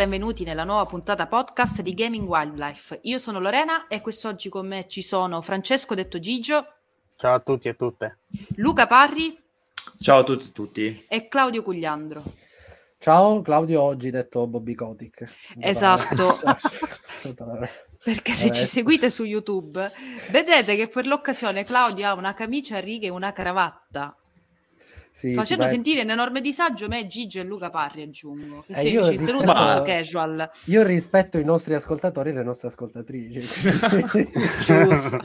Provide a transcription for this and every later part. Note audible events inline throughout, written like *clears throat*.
benvenuti nella nuova puntata podcast di Gaming Wildlife. Io sono Lorena e quest'oggi con me ci sono Francesco detto Gigio. Ciao a tutti e tutte. Luca Parri. Ciao a tutti e tutti. E Claudio Cugliandro. Ciao, Claudio oggi detto Bobby Kotick. Esatto. *laughs* Perché se ci seguite su YouTube vedrete che per l'occasione Claudio ha una camicia a righe e una cravatta sì, facendo sentire un enorme disagio me, Gigi e Luca Parri aggiungo. Che eh, sei rispetto, po' casual. io rispetto i nostri ascoltatori e le nostre ascoltatrici. *laughs* *laughs* Giusto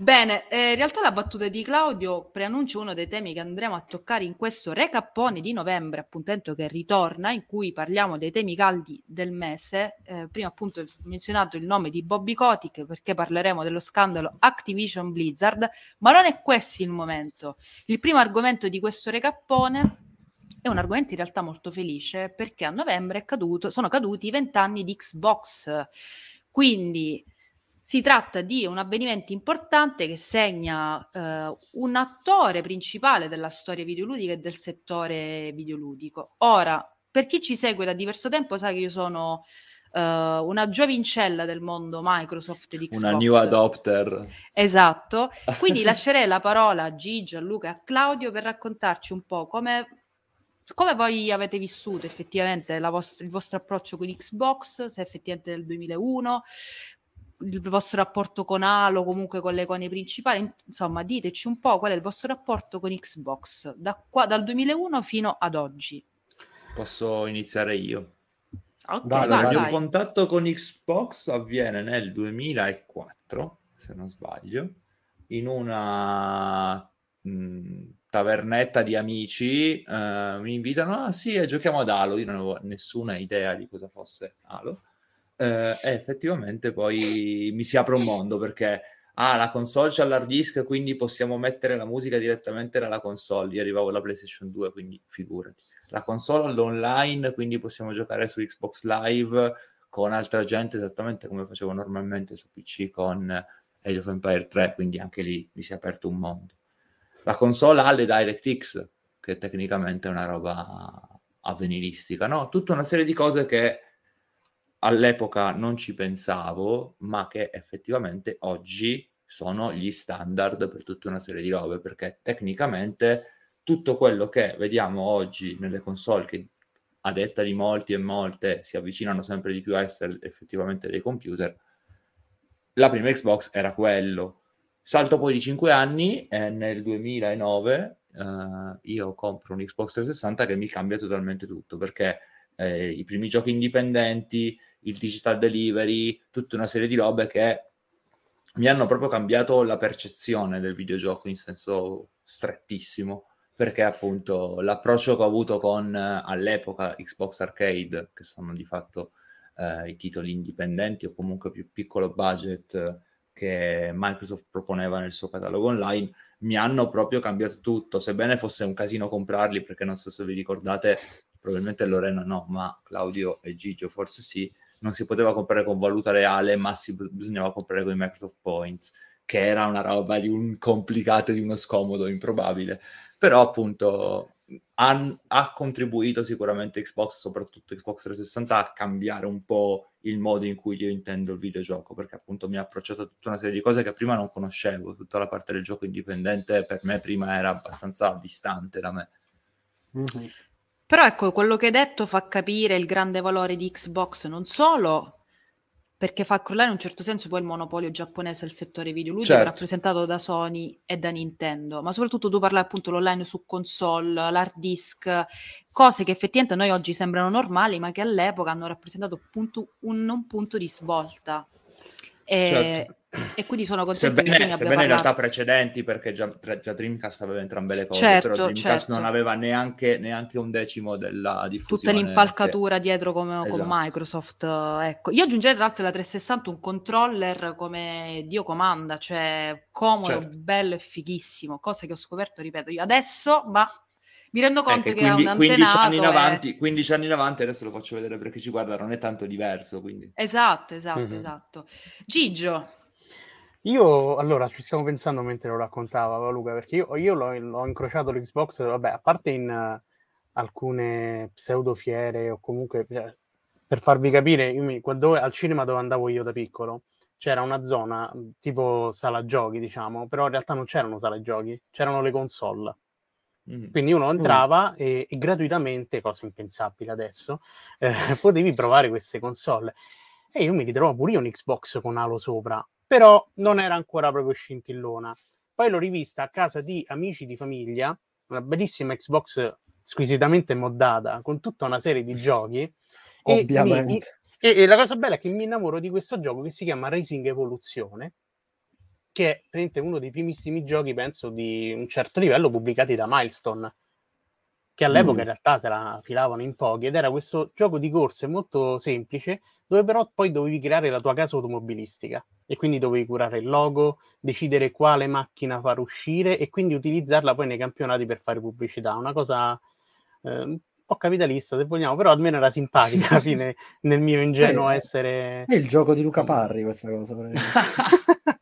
Bene, eh, in realtà la battuta di Claudio preannuncia uno dei temi che andremo a toccare in questo recappone di novembre, appuntamento che ritorna, in cui parliamo dei temi caldi del mese. Eh, prima appunto ho menzionato il nome di Bobby Kotick perché parleremo dello scandalo Activision Blizzard, ma non è questo il momento. Il primo argomento di questo recappone è un argomento in realtà molto felice perché a novembre caduto, sono caduti i vent'anni di Xbox. Quindi si tratta di un avvenimento importante che segna eh, un attore principale della storia videoludica e del settore videoludico. Ora, per chi ci segue da diverso tempo sa che io sono uh, una giovincella del mondo Microsoft di Xbox. Una new adopter. Esatto. Quindi *laughs* lascerei la parola a Gigi, a Luca e a Claudio per raccontarci un po' come, come voi avete vissuto effettivamente vostra, il vostro approccio con Xbox, se effettivamente nel 2001, il vostro rapporto con Halo, comunque con le icone principali, insomma, diteci un po' qual è il vostro rapporto con Xbox da qua, dal 2001 fino ad oggi. Posso iniziare io? Okay, dai, vai, il mio contatto con Xbox avviene nel 2004, se non sbaglio, in una mh, mm, tavernetta di amici, uh, mi invitano, ah sì, giochiamo ad Halo, io non avevo nessuna idea di cosa fosse Halo eh, effettivamente poi mi si apre un mondo perché ah, la console c'ha l'hard disk, quindi possiamo mettere la musica direttamente dalla console. Io arrivavo alla PlayStation 2, quindi figurati. La console all'online, quindi possiamo giocare su Xbox Live con altra gente esattamente come facevo normalmente su PC con Age of Empire 3, quindi anche lì mi si è aperto un mondo. La console ha le DirectX, che tecnicamente è una roba avveniristica, no? Tutta una serie di cose che all'epoca non ci pensavo, ma che effettivamente oggi sono gli standard per tutta una serie di robe, perché tecnicamente tutto quello che vediamo oggi nelle console, che a detta di molti e molte si avvicinano sempre di più a essere effettivamente dei computer, la prima Xbox era quello. Salto poi di 5 anni e nel 2009 eh, io compro un Xbox 360 che mi cambia totalmente tutto, perché eh, i primi giochi indipendenti, il digital delivery, tutta una serie di robe che mi hanno proprio cambiato la percezione del videogioco in senso strettissimo perché appunto l'approccio che ho avuto con all'epoca Xbox Arcade, che sono di fatto eh, i titoli indipendenti o comunque più piccolo budget che Microsoft proponeva nel suo catalogo online, mi hanno proprio cambiato tutto, sebbene fosse un casino comprarli, perché non so se vi ricordate, probabilmente Lorena no, ma Claudio e Gigio forse sì, non si poteva comprare con valuta reale, ma si, bisognava comprare con i Microsoft Points, che era una roba di un complicato, di uno scomodo improbabile. Però appunto ha, ha contribuito sicuramente Xbox, soprattutto Xbox 360, a cambiare un po' il modo in cui io intendo il videogioco, perché appunto mi ha approcciato a tutta una serie di cose che prima non conoscevo, tutta la parte del gioco indipendente per me prima era abbastanza distante da me. Mm-hmm. Però ecco, quello che hai detto fa capire il grande valore di Xbox non solo perché fa crollare in un certo senso poi il monopolio giapponese del settore videoludico certo. rappresentato da Sony e da Nintendo, ma soprattutto tu parlavi appunto l'online su console, l'hard disk, cose che effettivamente a noi oggi sembrano normali, ma che all'epoca hanno rappresentato appunto un, un punto di svolta. E, certo. e quindi sono contento sebbene, che sebbene in realtà precedenti perché già, già, Dreamcast aveva entrambe le cose certo, però Dreamcast certo. non aveva neanche, neanche, un decimo della diffusione tutta l'impalcatura che... dietro come esatto. con Microsoft ecco. io aggiungerei tra l'altro la 360 un controller come Dio comanda cioè comodo, certo. bello e fighissimo cosa che ho scoperto ripeto io adesso ma mi rendo conto eh, che, che quindi, ha un 15 anni, in avanti, 15 anni in avanti, adesso lo faccio vedere perché ci guarda, non è tanto diverso. Quindi. Esatto, esatto, mm-hmm. esatto. Gigio. Io, allora, ci stiamo pensando mentre lo raccontava Luca, perché io, io l'ho, l'ho, incrociato l'Xbox, vabbè, a parte in, alcune pseudofiere o comunque cioè, per farvi capire, io mi, quando, al cinema dove andavo io da piccolo c'era una zona tipo sala giochi, diciamo, però in realtà non c'erano sale giochi, c'erano le console. Quindi uno entrava mm. e, e, gratuitamente, cosa impensabile adesso, *laughs* eh, potevi provare queste console. E io mi ritrovo pure io un Xbox con Halo sopra, però non era ancora proprio scintillona. Poi l'ho rivista a casa di amici di famiglia, una bellissima Xbox squisitamente moddata, con tutta una serie di *laughs* giochi. Ovviamente. E, e, e la cosa bella è che mi innamoro di questo gioco che si chiama Racing Evoluzione, che è uno dei primissimi giochi, penso, di un certo livello pubblicati da Milestone, che all'epoca mm. in realtà se la filavano in pochi, ed era questo gioco di corse molto semplice, dove però poi dovevi creare la tua casa automobilistica e quindi dovevi curare il logo, decidere quale macchina far uscire e quindi utilizzarla poi nei campionati per fare pubblicità. Una cosa eh, un po' capitalista se vogliamo, però almeno era simpatica alla fine nel mio *laughs* ingenuo eh, essere... È il gioco di Luca Parri questa cosa. *laughs*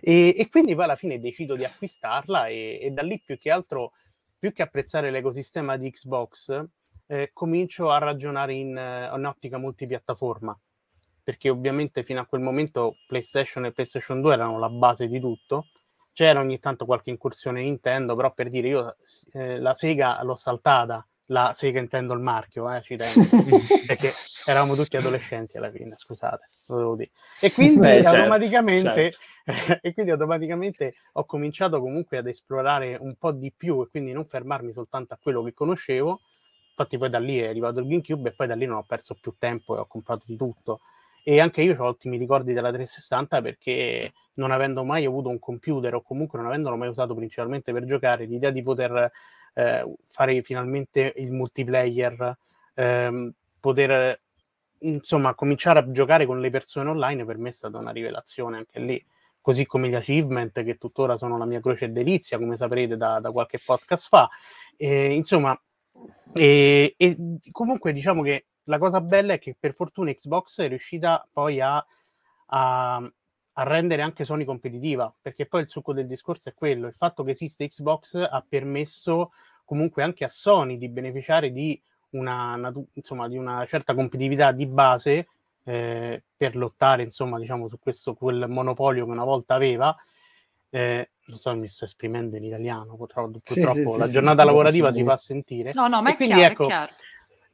e, e, quindi poi alla fine decido di acquistarla e, e, da lì più che altro, più che apprezzare l'ecosistema di Xbox, eh, comincio a ragionare in, uh, in ottica multipiattaforma perché ovviamente fino a quel momento PlayStation e PlayStation 2 erano la base di tutto. C'era ogni tanto qualche incursione Nintendo, però per dire io eh, la Sega l'ho saltata la Sega intendo il marchio, eh, ci tengo, *laughs* perché eravamo tutti adolescenti alla fine, scusate, lo devo dire. E quindi, Beh, *laughs* certo, automaticamente, certo. *laughs* e quindi automaticamente ho cominciato comunque ad esplorare un po' di più e quindi non fermarmi soltanto a quello che conoscevo. Infatti poi da lì è arrivato il GameCube e poi da lì non ho perso più tempo e ho comprato di tutto. E anche io ho ottimi ricordi della 360 perché non avendo mai avuto un computer o comunque non avendolo mai usato principalmente per giocare, l'idea di poter eh, fare finalmente il multiplayer, ehm, poter insomma cominciare a giocare con le persone online per me è stata una rivelazione anche lì. Così come gli achievement che tuttora sono la mia croce e delizia come saprete da, da qualche podcast fa. E, insomma e, e, comunque diciamo che la cosa bella è che per fortuna Xbox è riuscita poi a, a a rendere anche Sony competitiva, perché poi il succo del discorso è quello, il fatto che esiste Xbox ha permesso comunque anche a Sony di beneficiare di una, insomma, di una certa competitività di base eh, per lottare insomma, diciamo, su questo, quel monopolio che una volta aveva. Eh, non so, mi sto esprimendo in italiano, purtroppo, purtroppo sì, sì, la sì, giornata lavorativa si fa sentire. No, no, ma è quindi, chiaro, ecco, è chiaro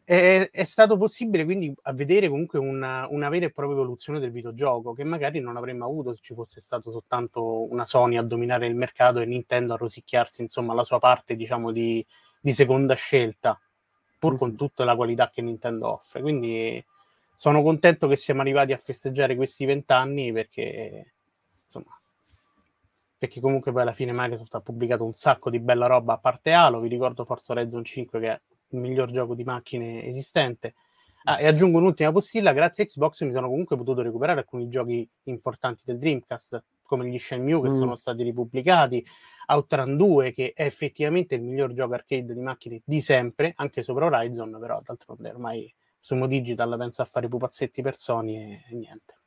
è, è, stato possibile quindi a vedere comunque una, una, vera e propria evoluzione del videogioco che magari non avremmo avuto se ci fosse stato soltanto una Sony a dominare il mercato e Nintendo a rosicchiarsi insomma la sua parte diciamo di, di seconda scelta pur con tutta la qualità che Nintendo offre. Quindi sono contento che siamo arrivati a festeggiare questi vent'anni perché insomma perché comunque poi alla fine Microsoft ha pubblicato un sacco di bella roba a parte Halo vi ricordo Forza Horizon 5 che è il miglior gioco di macchine esistente. Ah, e aggiungo un'ultima postilla, grazie a Xbox mi sono comunque potuto recuperare alcuni giochi importanti del Dreamcast, come gli Shenmue che mm. sono stati ripubblicati, Outrun 2 che è effettivamente il miglior gioco arcade di macchine di sempre, anche sopra Horizon, però d'altronde ormai Sumo Digital pensa a fare pupazzetti per Sony e, e niente.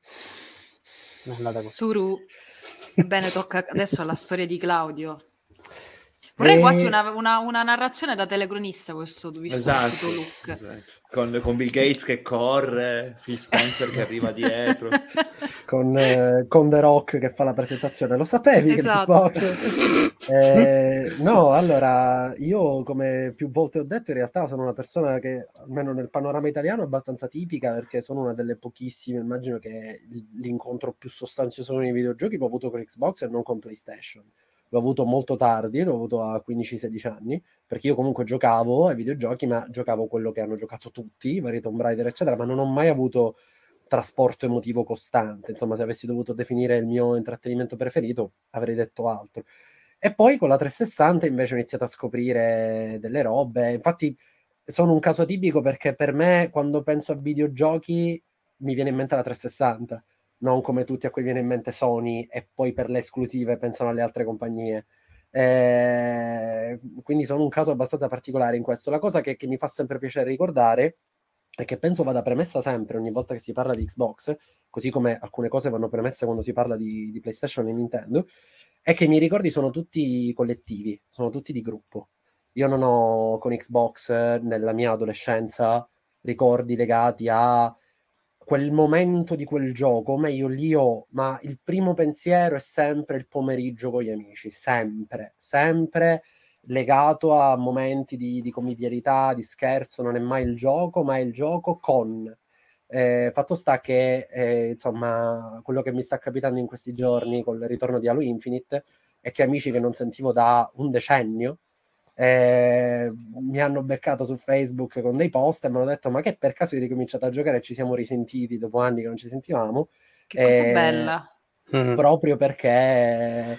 È andata così. Suru, bene, tocca adesso alla storia di Claudio. Vorrei e... quasi una, una, una, narrazione da telecronista questo, visto esatto, look. Esatto. Con, con, Bill Gates che corre, Phil Spencer che arriva dietro. *laughs* con, eh, con, The Rock che fa la presentazione. Lo sapevi esatto. eh, no, allora, io come più volte ho detto, in realtà sono una persona che, almeno nel panorama italiano, è abbastanza tipica perché sono una delle pochissime, immagino che l'incontro più sostanzioso nei videogiochi l'ho avuto con Xbox e non con PlayStation l'ho avuto molto tardi, l'ho avuto a 15-16 anni, perché io comunque giocavo ai videogiochi, ma giocavo quello che hanno giocato tutti, vari Tomb Raider, eccetera, ma non ho mai avuto trasporto emotivo costante. Insomma, se avessi dovuto definire il mio intrattenimento preferito, avrei detto altro. E poi con la 360 invece ho iniziato a scoprire delle robe. Infatti sono un caso tipico perché per me quando penso a videogiochi mi viene in mente la 360 non come tutti a cui viene in mente Sony e poi per le esclusive pensano alle altre compagnie. Eh, quindi sono un caso abbastanza particolare in questo. La cosa che, che mi fa sempre piacere ricordare e che penso vada premessa sempre ogni volta che si parla di Xbox, così come alcune cose vanno premesse quando si parla di, di PlayStation e Nintendo, è che i miei ricordi sono tutti collettivi, sono tutti di gruppo. io non ho con Xbox nella mia adolescenza ricordi legati a quel momento di quel gioco, o meglio lì ho, ma il primo pensiero è sempre il pomeriggio con gli amici, sempre, sempre legato a momenti di, di convivialità, di scherzo, non è mai il gioco, ma è il gioco con. Eh, fatto sta che, eh, insomma, quello che mi sta capitando in questi giorni con il ritorno di Halo Infinite è che amici che non sentivo da un decennio eh, mi hanno beccato su Facebook con dei post e mi hanno detto ma che per caso hai ricominciato a giocare e ci siamo risentiti dopo anni che non ci sentivamo. Che cosa eh, bella. Mm-hmm. Proprio perché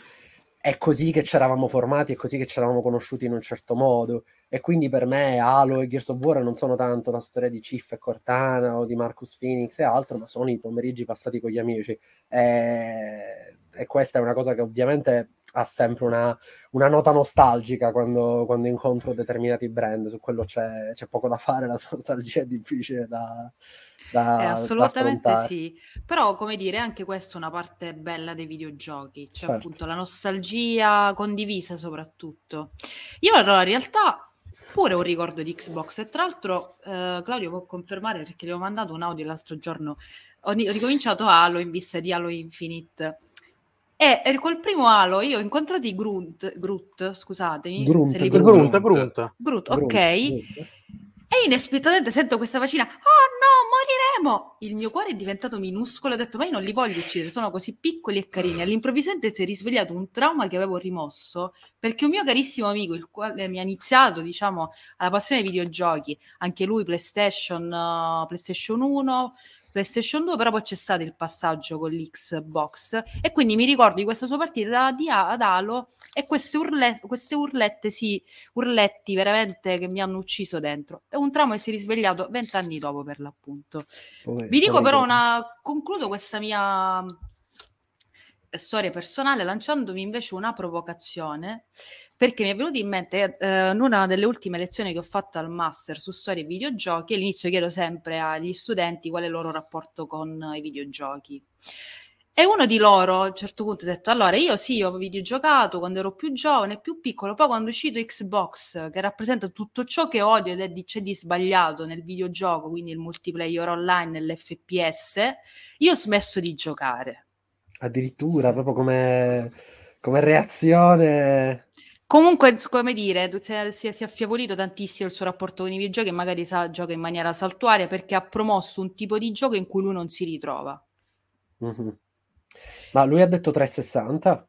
è così che ci eravamo formati, è così che ci eravamo conosciuti in un certo modo. E quindi per me Halo e Gears of War non sono tanto la storia di Ciff e Cortana o di Marcus Phoenix e altro, ma sono i pomeriggi passati con gli amici. E, e questa è una cosa che ovviamente ha sempre una, una nota nostalgica quando, quando, incontro determinati brand, su quello c'è, c'è, poco da fare, la nostalgia è difficile da... da eh, assolutamente da sì, però come dire, anche questa è una parte bella dei videogiochi, cioè certo. appunto la nostalgia condivisa soprattutto. Io allora in realtà pure un ricordo di Xbox e tra l'altro eh, Claudio può confermare perché gli ho mandato un audio l'altro giorno, ho, ricominciato Halo in vista di Halo Infinite e col primo alo io ho incontrato i Grunt, Groot, scusatemi. Grunt, se Grunt, Grunt. Grunt, ok. E inaspettatamente sento questa vocina, oh no, moriremo! Il mio cuore è diventato minuscolo, ho detto, ma io non li voglio uccidere, sono così piccoli e carini. All'improvvisamente si è risvegliato un trauma che avevo rimosso, perché un mio carissimo amico, il quale mi ha iniziato, diciamo, alla passione dei videogiochi, anche lui PlayStation, uh, PlayStation 1, PlayStation 2, però poi c'è stato il passaggio con l'Xbox e quindi mi ricordo di questa sua partita di ad Halo e queste, urle, queste urlette, sì, urletti veramente che mi hanno ucciso dentro. È un tramo che si è risvegliato vent'anni dopo per l'appunto. Poi, Vi dico però una... concludo questa mia storia personale lanciandomi invece una provocazione perché mi è venuto in mente eh, in una delle ultime lezioni che ho fatto al master su storia e videogiochi all'inizio chiedo sempre agli studenti qual è il loro rapporto con i videogiochi e uno di loro a un certo punto ha detto allora io sì ho videogiocato quando ero più giovane più piccolo poi quando è uscito Xbox che rappresenta tutto ciò che odio ed è di, c'è di sbagliato nel videogioco quindi il multiplayer online l'FPS io ho smesso di giocare addirittura proprio come, come reazione. Comunque, come dire, si è, si è, affievolito tantissimo il suo rapporto con i videogiochi e magari sa, gioca in maniera saltuaria perché ha promosso un tipo di gioco in cui lui non si ritrova. Mm-hmm. Ma lui ha detto 360?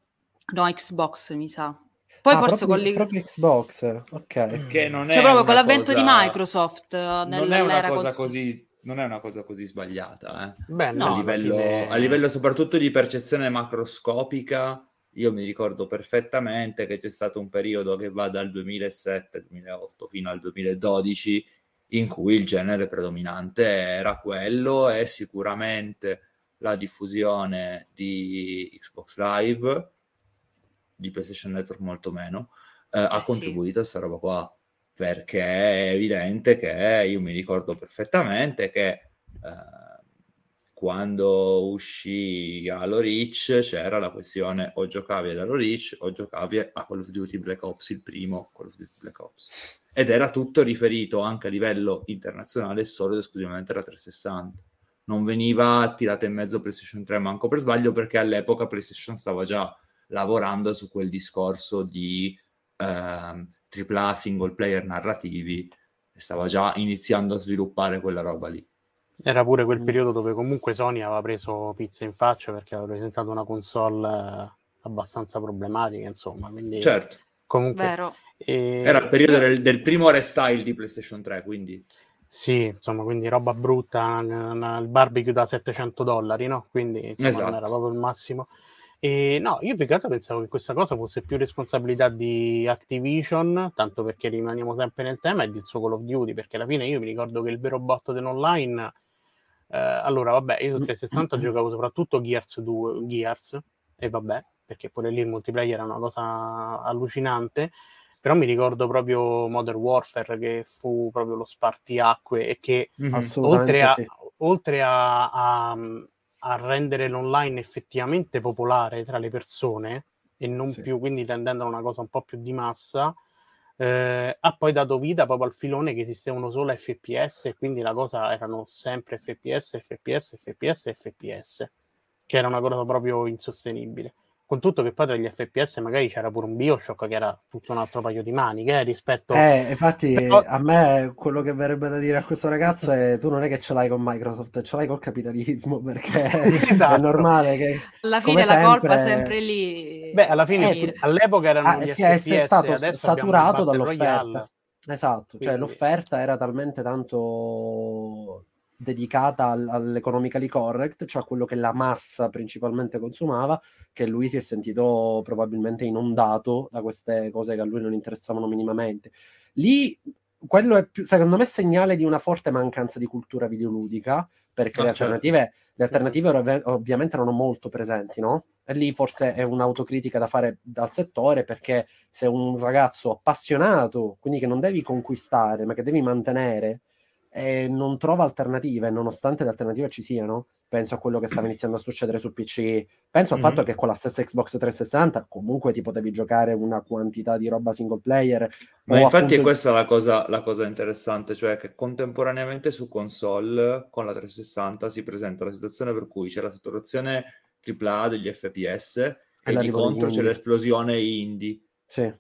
No, Xbox mi sa. Poi ah, forse proprio, con le... proprio Xbox, ok. Che non cioè, è proprio con l'avvento cosa... di Microsoft. Non è una cosa così non è una cosa così sbagliata. Eh? Beh, no, a, livello, a, livello, soprattutto di percezione macroscopica, io mi ricordo perfettamente che c'è stato un periodo che va dal 2007-2008 fino al 2012 in cui il genere predominante era quello e sicuramente la diffusione di Xbox Live, di PlayStation Network molto meno, eh, ha eh, contribuito a questa roba qua perché è evidente che io mi ricordo perfettamente che eh, quando uscì Halo Reach c'era la questione o giocavi ad Halo Reach o giocavi a Call of Duty Black Ops, il primo Call of Duty Black Ops. Ed era tutto riferito anche a livello internazionale solo ed esclusivamente alla 360. Non veniva tirata in mezzo PlayStation 3 manco per sbaglio perché all'epoca PlayStation stava già lavorando su quel discorso di... Eh, AAA single player narrativi e stava già iniziando a sviluppare quella roba lì. Era pure quel mm. periodo dove comunque Sony aveva preso pizza in faccia perché aveva presentato una console eh, abbastanza problematica, insomma. Quindi certo. Comunque, e... Era il periodo del, del, primo restyle di PlayStation 3, quindi... Sì, insomma, quindi roba brutta, il barbecue da 700 dollari, no? Quindi insomma, esatto. non era proprio il massimo. E no, io più che altro pensavo che questa cosa fosse più responsabilità di Activision, tanto perché rimaniamo sempre nel tema, e del suo Call of Duty, perché alla fine io mi ricordo che il vero botto dell'online... Eh, allora, vabbè, io su 360 giocavo soprattutto Gears 2, Gears, e vabbè, perché pure lì il multiplayer era una cosa allucinante, però mi ricordo proprio Modern Warfare che fu proprio lo spartiacque e che mm-hmm. oltre, a, oltre a, a, a rendere l'online effettivamente popolare tra le persone e non sì. più quindi rendendola una cosa un po' più di massa, eh, ha poi dato vita proprio al filone che esistevano solo FPS e quindi la cosa erano sempre FPS, FPS, FPS, FPS, che era una cosa proprio insostenibile con tutto che poi tra gli FPS magari c'era pure un Bioshock che era tutto un altro paio di maniche eh, rispetto eh, infatti Però... a me quello che verrebbe da dire a questo ragazzo è tu non è che ce l'hai con Microsoft ce l'hai col capitalismo perché *laughs* esatto. è normale che alla fine la sempre... colpa è sempre lì beh alla fine eh, all'epoca erano ah, gli sì, FPS è stato saturato dall'offerta Royale. esatto cioè Quindi... cioè l'offerta era talmente tanto dedicata al, all'economically correct, cioè a quello che la massa principalmente consumava, che lui si è sentito probabilmente inondato da queste cose che a lui non interessavano minimamente. Lì quello è più, secondo me, segnale di una forte mancanza di cultura videoludica, perché ah, le, certo. alternative, le alternative ovviamente erano molto presenti, no? E lì forse è un'autocritica da fare dal settore, perché se un ragazzo appassionato, quindi che non devi conquistare, ma che devi mantenere, e non trova alternative, nonostante le alternative ci siano. Penso a quello che stava iniziando a succedere su PC. Penso mm-hmm. al fatto che con la stessa Xbox 360 comunque ti potevi giocare una quantità di roba single player. Ma infatti appunto... è questa la cosa, la cosa interessante, cioè che contemporaneamente su console con la 360 si presenta la situazione per cui c'è la saturazione AAA degli FPS e, e di contro c'è l'esplosione indie. Sì.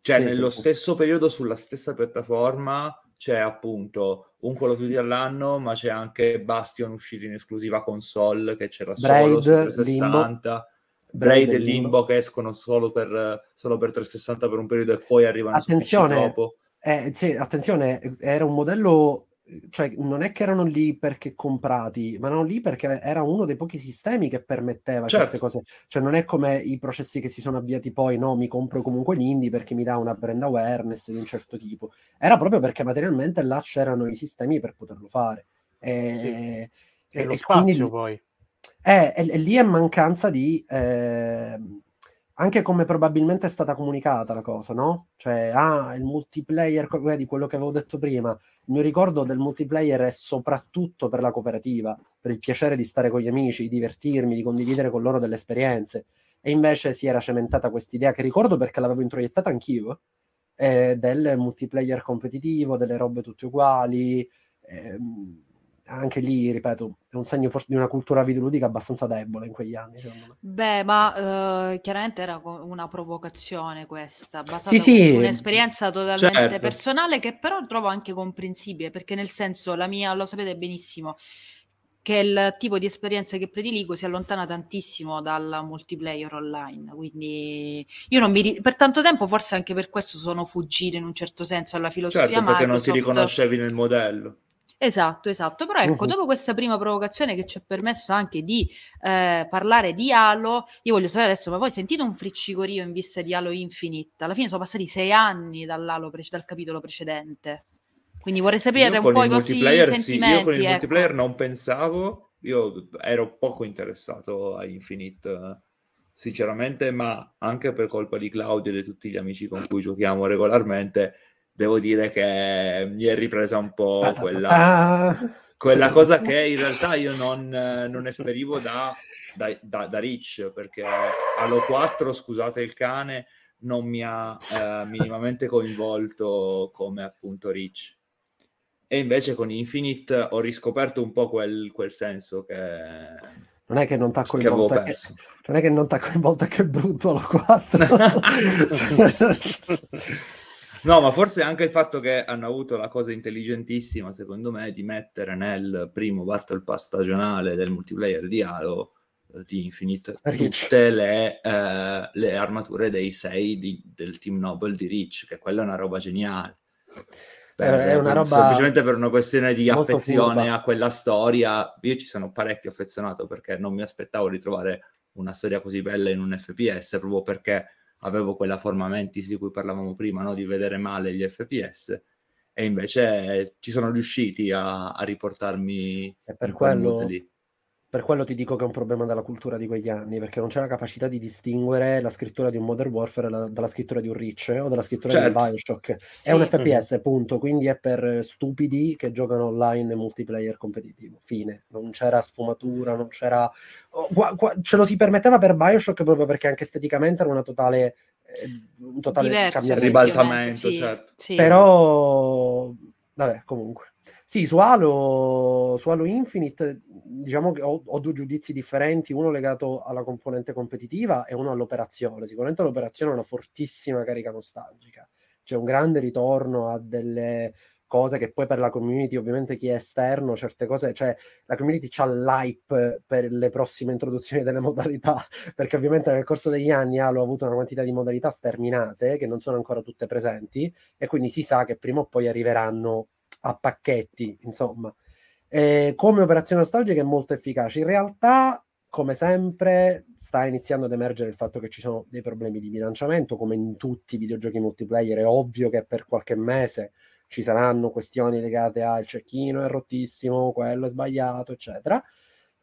Cioè, sì, nello sì, stesso periodo sulla stessa piattaforma c'è appunto un Call of Duty all'anno, ma c'è anche Bastion uscito in esclusiva console che c'era Braid, solo su 360. Braid e Limbo. Limbo che escono solo per, solo per 360 per un periodo e poi arrivano attenzione, dopo. Eh, sì, attenzione, era un modello cioè non è che erano lì perché comprati, ma erano lì perché era uno dei pochi sistemi che permetteva certo. certe cose. Cioè non è come i processi che si sono avviati poi, no, mi compro comunque l'indie perché mi dà una brand awareness di un certo tipo. Era proprio perché materialmente là c'erano i sistemi per poterlo fare. E, sì. e, e lo e spazio quindi, poi. Eh, e, lì è mancanza di... Eh, anche come probabilmente è stata comunicata la cosa, no? Cioè, ah, il multiplayer, vedi quello che avevo detto prima, il mio ricordo del multiplayer è soprattutto per la cooperativa, per il piacere di stare con gli amici, di divertirmi, di condividere con loro delle esperienze. E invece si era cementata quest'idea che ricordo perché l'avevo introiettata anch'io, eh, del multiplayer competitivo, delle robe tutte uguali. Eh, anche lì, ripeto, è un segno forse di una cultura videoludica abbastanza debole in quegli anni, secondo me. Beh, ma uh, chiaramente era una provocazione questa, basata sì, sì. su un'esperienza totalmente certo. personale che però trovo anche comprensibile, perché nel senso, la mia, lo sapete benissimo, che il tipo di esperienza che prediligo si allontana tantissimo dal multiplayer online. Quindi io non mi per tanto tempo, forse anche per questo sono fuggito in un certo senso alla filosofia certo, perché Microsoft. non ti riconoscevi nel modello. Esatto, esatto. Però ecco, uh-huh. dopo questa prima provocazione che ci ha permesso anche di eh, parlare di Halo, io voglio sapere adesso, ma voi sentite un friccicorio in vista di Halo Infinite? Alla fine sono passati sei anni pre- dal capitolo precedente. Quindi vorrei sapere un po' i vostri sentimenti. Sì, io con il ecco. multiplayer non pensavo, io ero poco interessato a Infinite, sinceramente, ma anche per colpa di Claudio e di tutti gli amici con cui giochiamo regolarmente devo dire che mi è ripresa un po' quella, quella cosa che in realtà io non, non esperivo da, da, da, da Rich, perché Halo 4, scusate il cane, non mi ha eh, minimamente coinvolto come appunto Rich. E invece con Infinite ho riscoperto un po' quel, quel senso che non è che non ti ha coinvolto che, non è che non ti ha coinvolto che brutto lo 4 *laughs* *laughs* No, ma forse anche il fatto che hanno avuto la cosa intelligentissima, secondo me, di mettere nel primo Battle Pass stagionale del multiplayer di Halo eh, di Infinite tutte le, eh, le armature dei sei di, del Team Noble di Reach, che quella è una roba geniale. Per, è una roba semplicemente per una questione di affezione furba. a quella storia. Io ci sono parecchio affezionato perché non mi aspettavo di trovare una storia così bella in un FPS, proprio perché avevo quella forma mentis di cui parlavamo prima, no? di vedere male gli FPS, e invece ci sono riusciti a, a riportarmi e per quello, per quello ti dico che è un problema della cultura di quegli anni, perché non c'è la capacità di distinguere la scrittura di un Modern Warfare la, dalla scrittura di un Reach o dalla scrittura certo. di un certo. Bioshock. Sì. È un FPS, punto, quindi è per stupidi che giocano online e multiplayer competitivo. Fine. Non c'era sfumatura, non c'era... Oh, qua, qua, ce lo si permetteva per Bioshock proprio perché anche esteticamente era una totale... Eh, un totale Diverso, ribaltamento, sì, certo. Sì. Però... Vabbè, comunque. Sì, su Halo, su Halo Infinite diciamo che ho, ho, due giudizi differenti, uno legato alla componente competitiva e uno all'operazione. Sicuramente l'operazione ha una fortissima carica nostalgica, c'è un grande ritorno a delle cose che poi per la community, ovviamente chi è esterno, certe cose, cioè la community c'ha l'hype per le prossime introduzioni delle modalità, *laughs* perché ovviamente nel corso degli anni Halo ha avuto una quantità di modalità sterminate che non sono ancora tutte presenti e quindi si sa che prima o poi arriveranno a pacchetti, insomma. Eh, come operazione nostalgica è molto efficace. In realtà, come sempre, sta iniziando ad emergere il fatto che ci sono dei problemi di bilanciamento, come in tutti i videogiochi multiplayer. È ovvio che per qualche mese ci saranno questioni legate al cecchino è rottissimo, quello è sbagliato, eccetera.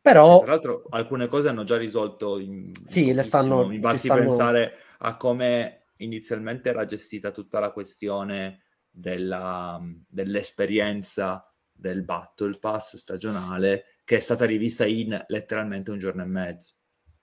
Però, tra l'altro, alcune cose hanno già risolto. In, sì, le stanno. Mi basti stanno... pensare a come inizialmente era gestita tutta la questione della, dell'esperienza del Battle Pass stagionale che è stata rivista in letteralmente un giorno e mezzo.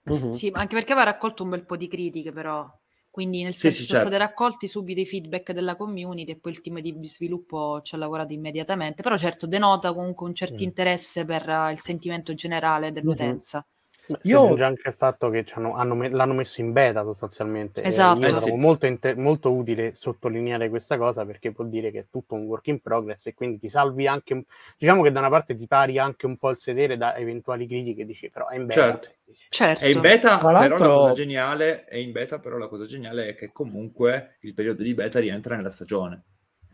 Uh-huh. Sì, anche perché aveva raccolto un bel po' di critiche però, quindi nel senso sì, sì, sono certo. stati raccolti subito i feedback della community e poi il team di sviluppo ci ha lavorato immediatamente, però certo denota comunque un certo uh interesse per uh, il sentimento generale dell'utenza. Uh-huh. Io già anche il fatto che hanno, l'hanno messo in beta sostanzialmente. Esatto. io eh, sì. molto, inter- molto, utile sottolineare questa cosa perché vuol dire che è tutto un work in progress e quindi ti salvi anche, diciamo che da una parte ti pari anche un po' il sedere da eventuali critiche, dici però è in beta. Certo. certo. È in beta, però la cosa geniale, è in beta, però la cosa geniale è che comunque il periodo di beta rientra nella stagione.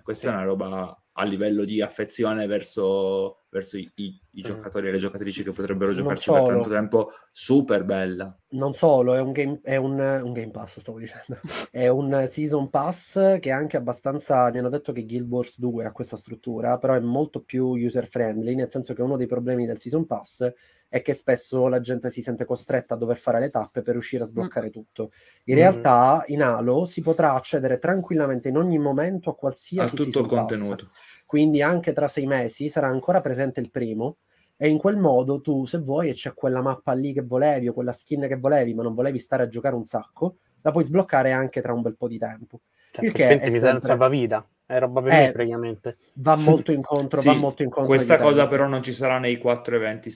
Questa sì. è una roba a livello di affezione verso, verso i, i, i, mm. giocatori e le giocatrici che potrebbero giocarci per tanto tempo, super bella. Non solo, è un game, è un, un game pass, stavo dicendo, *laughs* è un season pass che è anche abbastanza, mi hanno detto che Guild Wars 2 ha questa struttura, però è molto più user friendly, nel senso che uno dei problemi del season pass è che spesso la gente si sente costretta a dover fare le tappe per riuscire a sbloccare mm. tutto. In mm. realtà in Halo si potrà accedere tranquillamente in ogni momento a qualsiasi a tutto il contenuto. Pass quindi anche tra sei mesi sarà ancora presente il primo e in quel modo tu se vuoi e c'è quella mappa lì che volevi o quella skin che volevi ma non volevi stare a giocare un sacco la puoi sbloccare anche tra un bel po' di tempo cioè, il che è mi sempre... salvavita è roba per eh, me praticamente va molto *laughs* incontro sì, va molto incontro questa cosa però non ci sarà nei quattro eventi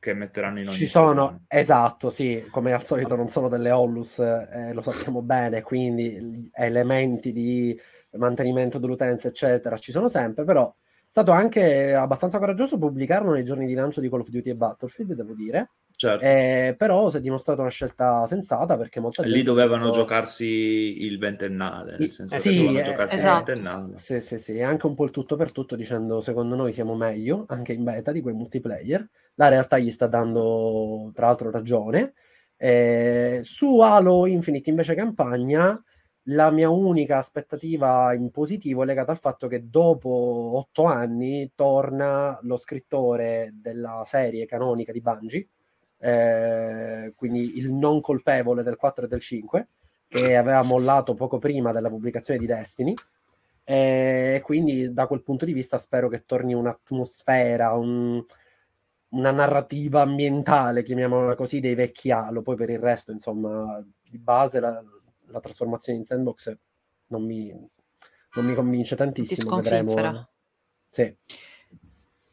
che metteranno in ogni ci sono stagione. esatto sì come al solito non sono delle Ollus eh, lo sappiamo bene quindi elementi di mantenimento dell'utenza, eccetera, ci sono sempre, però stato anche abbastanza coraggioso pubblicarlo nei giorni di lancio di Call of Duty e Battlefield, devo dire. Certo. Eh, però si è dimostrata una scelta sensata perché molta gente... Lì dovevano detto... giocarsi il ventennale, nel senso sì, che dovevano eh, giocarsi esatto. il ventennale. Sì, sì, sì, e anche un po' il tutto per tutto dicendo secondo noi siamo meglio, anche in beta, di quei multiplayer. La realtà gli sta dando, tra l'altro, ragione. Eh, su Halo Infinite invece campagna la mia unica aspettativa in positivo è legata al fatto che dopo otto anni torna lo scrittore della serie canonica di Bungie, eh, quindi il non colpevole del 4 e del 5, che aveva mollato poco prima della pubblicazione di Destiny. E quindi da quel punto di vista spero che torni un'atmosfera, un, una narrativa ambientale, chiamiamola così, dei vecchi Halo. Poi per il resto, insomma, di base la, la trasformazione in sandbox non mi, non mi convince tantissimo. Vedremo. Sì.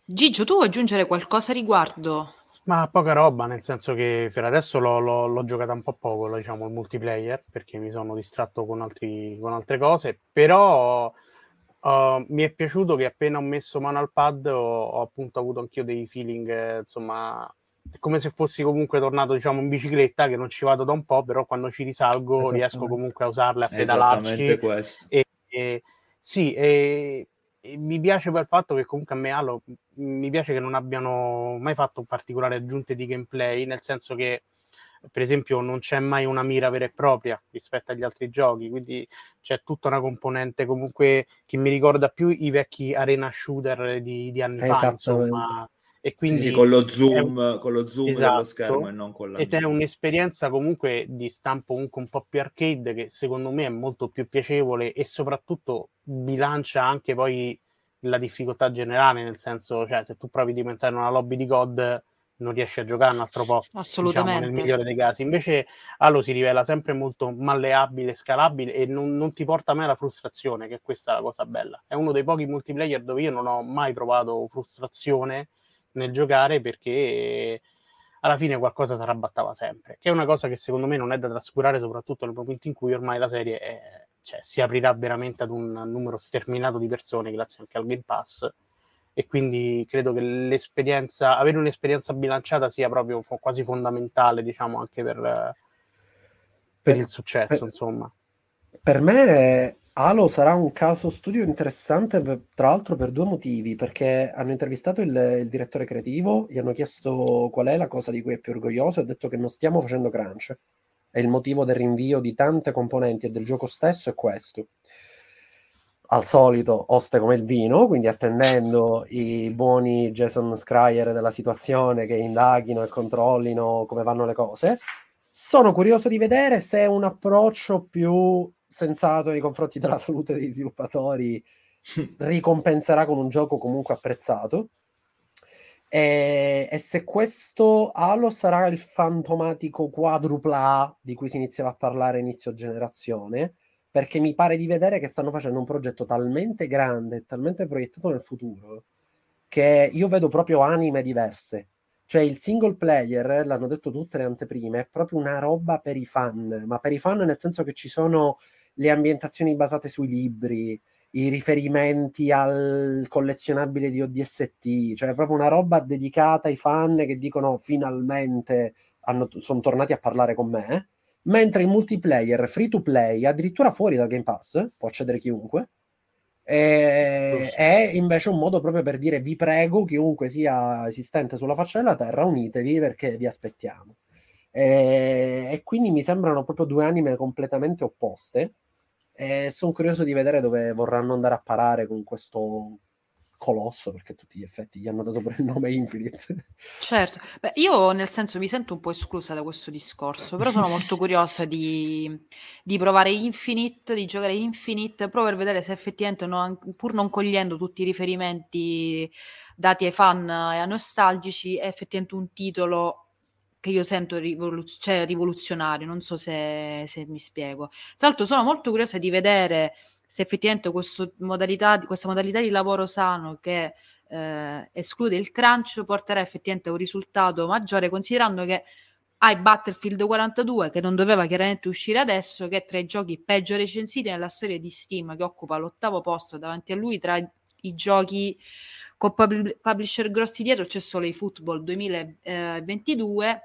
Gigio, tu vuoi aggiungere qualcosa a riguardo? Ma poca roba, nel senso che per adesso l'ho, l'ho, l'ho giocata un po' poco, diciamo, il multiplayer, perché mi sono distratto con, altri, con altre cose, però uh, mi è piaciuto che appena ho messo mano al pad ho, ho appunto avuto anch'io dei feeling, eh, insomma, è come se fossi comunque tornato diciamo in bicicletta che non ci vado da un po' però quando ci risalgo riesco comunque a usarla a pedalarci. E, e, sì e, e, mi piace per il fatto che comunque a me Halo mi piace che non abbiano mai fatto particolari aggiunte di gameplay nel senso che per esempio non c'è mai una mira vera e propria rispetto agli altri giochi quindi c'è tutta una componente comunque che mi ricorda più i vecchi arena shooter di, di anni fa insomma e quindi sì, sì, con lo zoom, un... con lo zoom esatto, dello schermo e non con la ed è un'esperienza comunque di stampo comunque un po' più arcade che secondo me è molto più piacevole e soprattutto bilancia anche poi la difficoltà generale nel senso cioè se tu provi a diventare una lobby di God non riesci a giocare un altro po' assolutamente diciamo, nel migliore dei casi. Invece Halo si rivela sempre molto malleabile scalabile e non, non ti porta mai alla frustrazione che questa è la cosa bella. È uno dei pochi multiplayer dove io non ho mai provato frustrazione nel giocare perché alla fine qualcosa si arrabattava sempre, che è una cosa che secondo me non è da trascurare, soprattutto nel momento in cui ormai la serie è, cioè, si aprirà veramente ad un numero sterminato di persone grazie anche al Game Pass e quindi credo che l'esperienza, avere un'esperienza bilanciata sia proprio fo- quasi fondamentale, diciamo, anche per, per, per il successo, per, insomma. Per me Halo sarà un caso studio interessante, tra l'altro per due motivi, perché hanno intervistato il, il, direttore creativo, gli hanno chiesto qual è la cosa di cui è più orgoglioso e ha detto che non stiamo facendo crunch. E il motivo del rinvio di tante componenti e del gioco stesso è questo. Al solito, oste come il vino, quindi attendendo i buoni Jason Scryer della situazione che indaghino e controllino come vanno le cose. Sono curioso di vedere se è un approccio più sensato nei confronti della salute dei sviluppatori *laughs* ricompenserà con un gioco comunque apprezzato. E, e, se questo Halo sarà il fantomatico quadrupla di cui si iniziava a parlare inizio generazione, perché mi pare di vedere che stanno facendo un progetto talmente grande, talmente proiettato nel futuro, che io vedo proprio anime diverse. Cioè il single player, l'hanno detto tutte le anteprime, è proprio una roba per i fan, ma per i fan nel senso che ci sono le ambientazioni basate sui libri, i riferimenti al collezionabile di ODST, cioè proprio una roba dedicata ai fan che dicono finalmente hanno, sono tornati a parlare con me, mentre il multiplayer free to play, addirittura fuori dal Game Pass, può accedere chiunque, è, è invece un modo proprio per dire vi prego, chiunque sia esistente sulla faccia della terra, unitevi perché vi aspettiamo. E, e quindi mi sembrano proprio due anime completamente opposte e sono curioso di vedere dove vorranno andare a parare con questo colosso, perché a tutti gli effetti gli hanno dato pure il nome Infinite. Certo, Beh, io nel senso mi sento un po' esclusa da questo discorso, però sono molto *laughs* curiosa di, di provare Infinite, di giocare Infinite, proprio per vedere se effettivamente, non, pur non cogliendo tutti i riferimenti dati ai fan e ai nostalgici, è effettivamente un titolo che io sento rivoluz- cioè rivoluzionario, non so se, se, mi spiego. Tra l'altro sono molto curiosa di vedere se effettivamente modalità, questa modalità di lavoro sano che eh, esclude il crunch porterà effettivamente a un risultato maggiore, considerando che hai Battlefield 42 che non doveva chiaramente uscire adesso, che è tra i giochi peggio recensiti nella storia di Steam, che occupa l'ottavo posto davanti a lui tra i giochi con pub- publisher grossi dietro c'è solo i Football 2022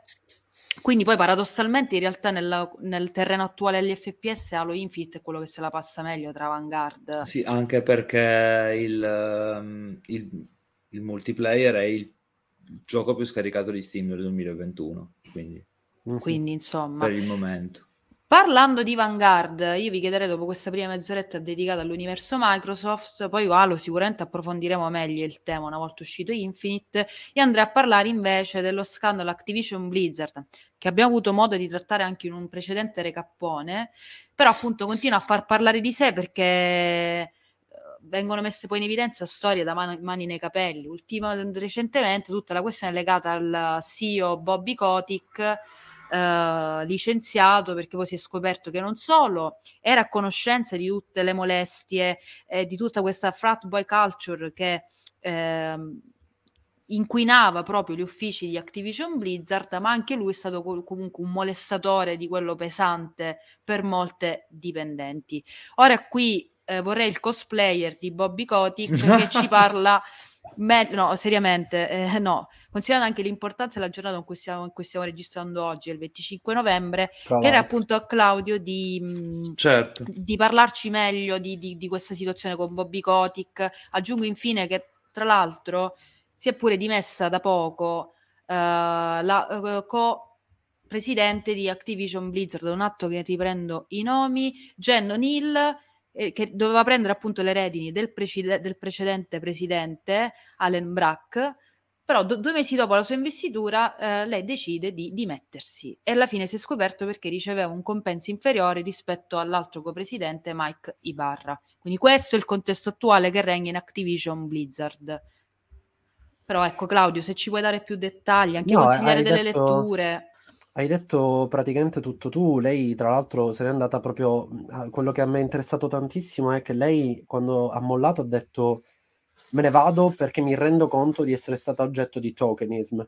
quindi poi paradossalmente in realtà nella, nel terreno attuale degli FPS Halo Infinite è quello che se la passa meglio tra Vanguard. Sì, anche perché il, um, il, il multiplayer è il gioco più scaricato di Steam nel 2021. Quindi, quindi insomma... Per il momento. Parlando di Vanguard, io vi chiederei dopo questa prima mezz'oretta dedicata all'universo Microsoft, poi Halo sicuramente approfondiremo meglio il tema una volta uscito Infinite e andrei a parlare invece dello scandalo Activision Blizzard che abbiamo avuto modo di trattare anche in un precedente recappone, però appunto continua a far parlare di sé perché eh, vengono messe poi in evidenza storie da mani, mani nei capelli. Ultimo, recentemente tutta la questione legata al CEO Bobby Kotick eh, licenziato perché poi si è scoperto che non solo era a conoscenza di tutte le molestie eh, di tutta questa frat boy culture che eh, inquinava proprio gli uffici di Activision Blizzard, ma anche lui è stato comunque un molestatore di quello pesante per molte dipendenti. Ora qui eh, vorrei il cosplayer di Bobby Kotick che ci *laughs* parla Me- no, seriamente, eh, no. Considerando anche l'importanza della giornata in cui stiamo, in cui stiamo registrando oggi, il 25 novembre, era appunto a Claudio di, mm, certo. di parlarci meglio di, di, di, questa situazione con Bobby Kotick. Aggiungo infine che, tra l'altro, si è pure dimessa da poco uh, la uh, co-presidente di Activision Blizzard, un atto che riprendo i nomi, Jen O'Neill eh, che doveva prendere appunto le redini del, precede- del, precedente presidente, Allen Brack, Però do- due mesi dopo la sua investitura eh, lei decide di dimettersi e alla fine si è scoperto perché riceveva un compenso inferiore rispetto all'altro copresidente Mike Ibarra. Quindi questo è il contesto attuale che regna in Activision Blizzard. Però ecco Claudio, se ci puoi dare più dettagli, anche no, consigliare delle detto... letture. Hai detto praticamente tutto tu, lei tra l'altro se n'è andata proprio, quello che a me è interessato tantissimo è che lei quando ha mollato ha detto me ne vado perché mi rendo conto di essere stata oggetto di tokenism,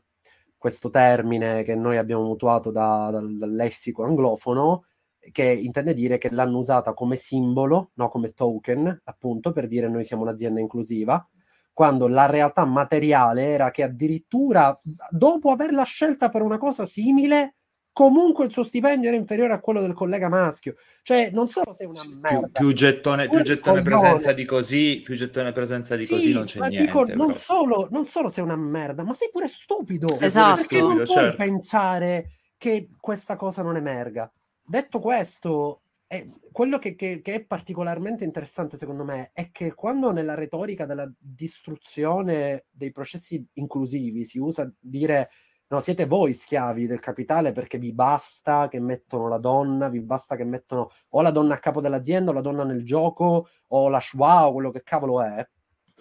questo termine che noi abbiamo mutuato da, dal, dal, lessico anglofono, che intende dire che l'hanno usata come simbolo, no come token, appunto, per dire noi siamo un'azienda inclusiva, quando la realtà materiale era che addirittura dopo averla scelta per una cosa simile, comunque il suo stipendio era inferiore a quello del collega maschio. Cioè, non solo sei una merda. Più, più gettone, più gettone presenza di così, più gettone presenza di sì, così non c'è ma niente. Dico, non, solo, non solo sei una merda, ma sei pure stupido. Esatto. Perché stupido, non puoi certo. pensare che questa cosa non emerga. Detto questo, e quello che, che, che, è particolarmente interessante secondo me è che quando nella retorica della distruzione dei processi inclusivi si usa dire no, siete voi schiavi del capitale perché vi basta che mettono la donna, vi basta che mettono o la donna a capo dell'azienda o la donna nel gioco o la schwa o quello che cavolo è,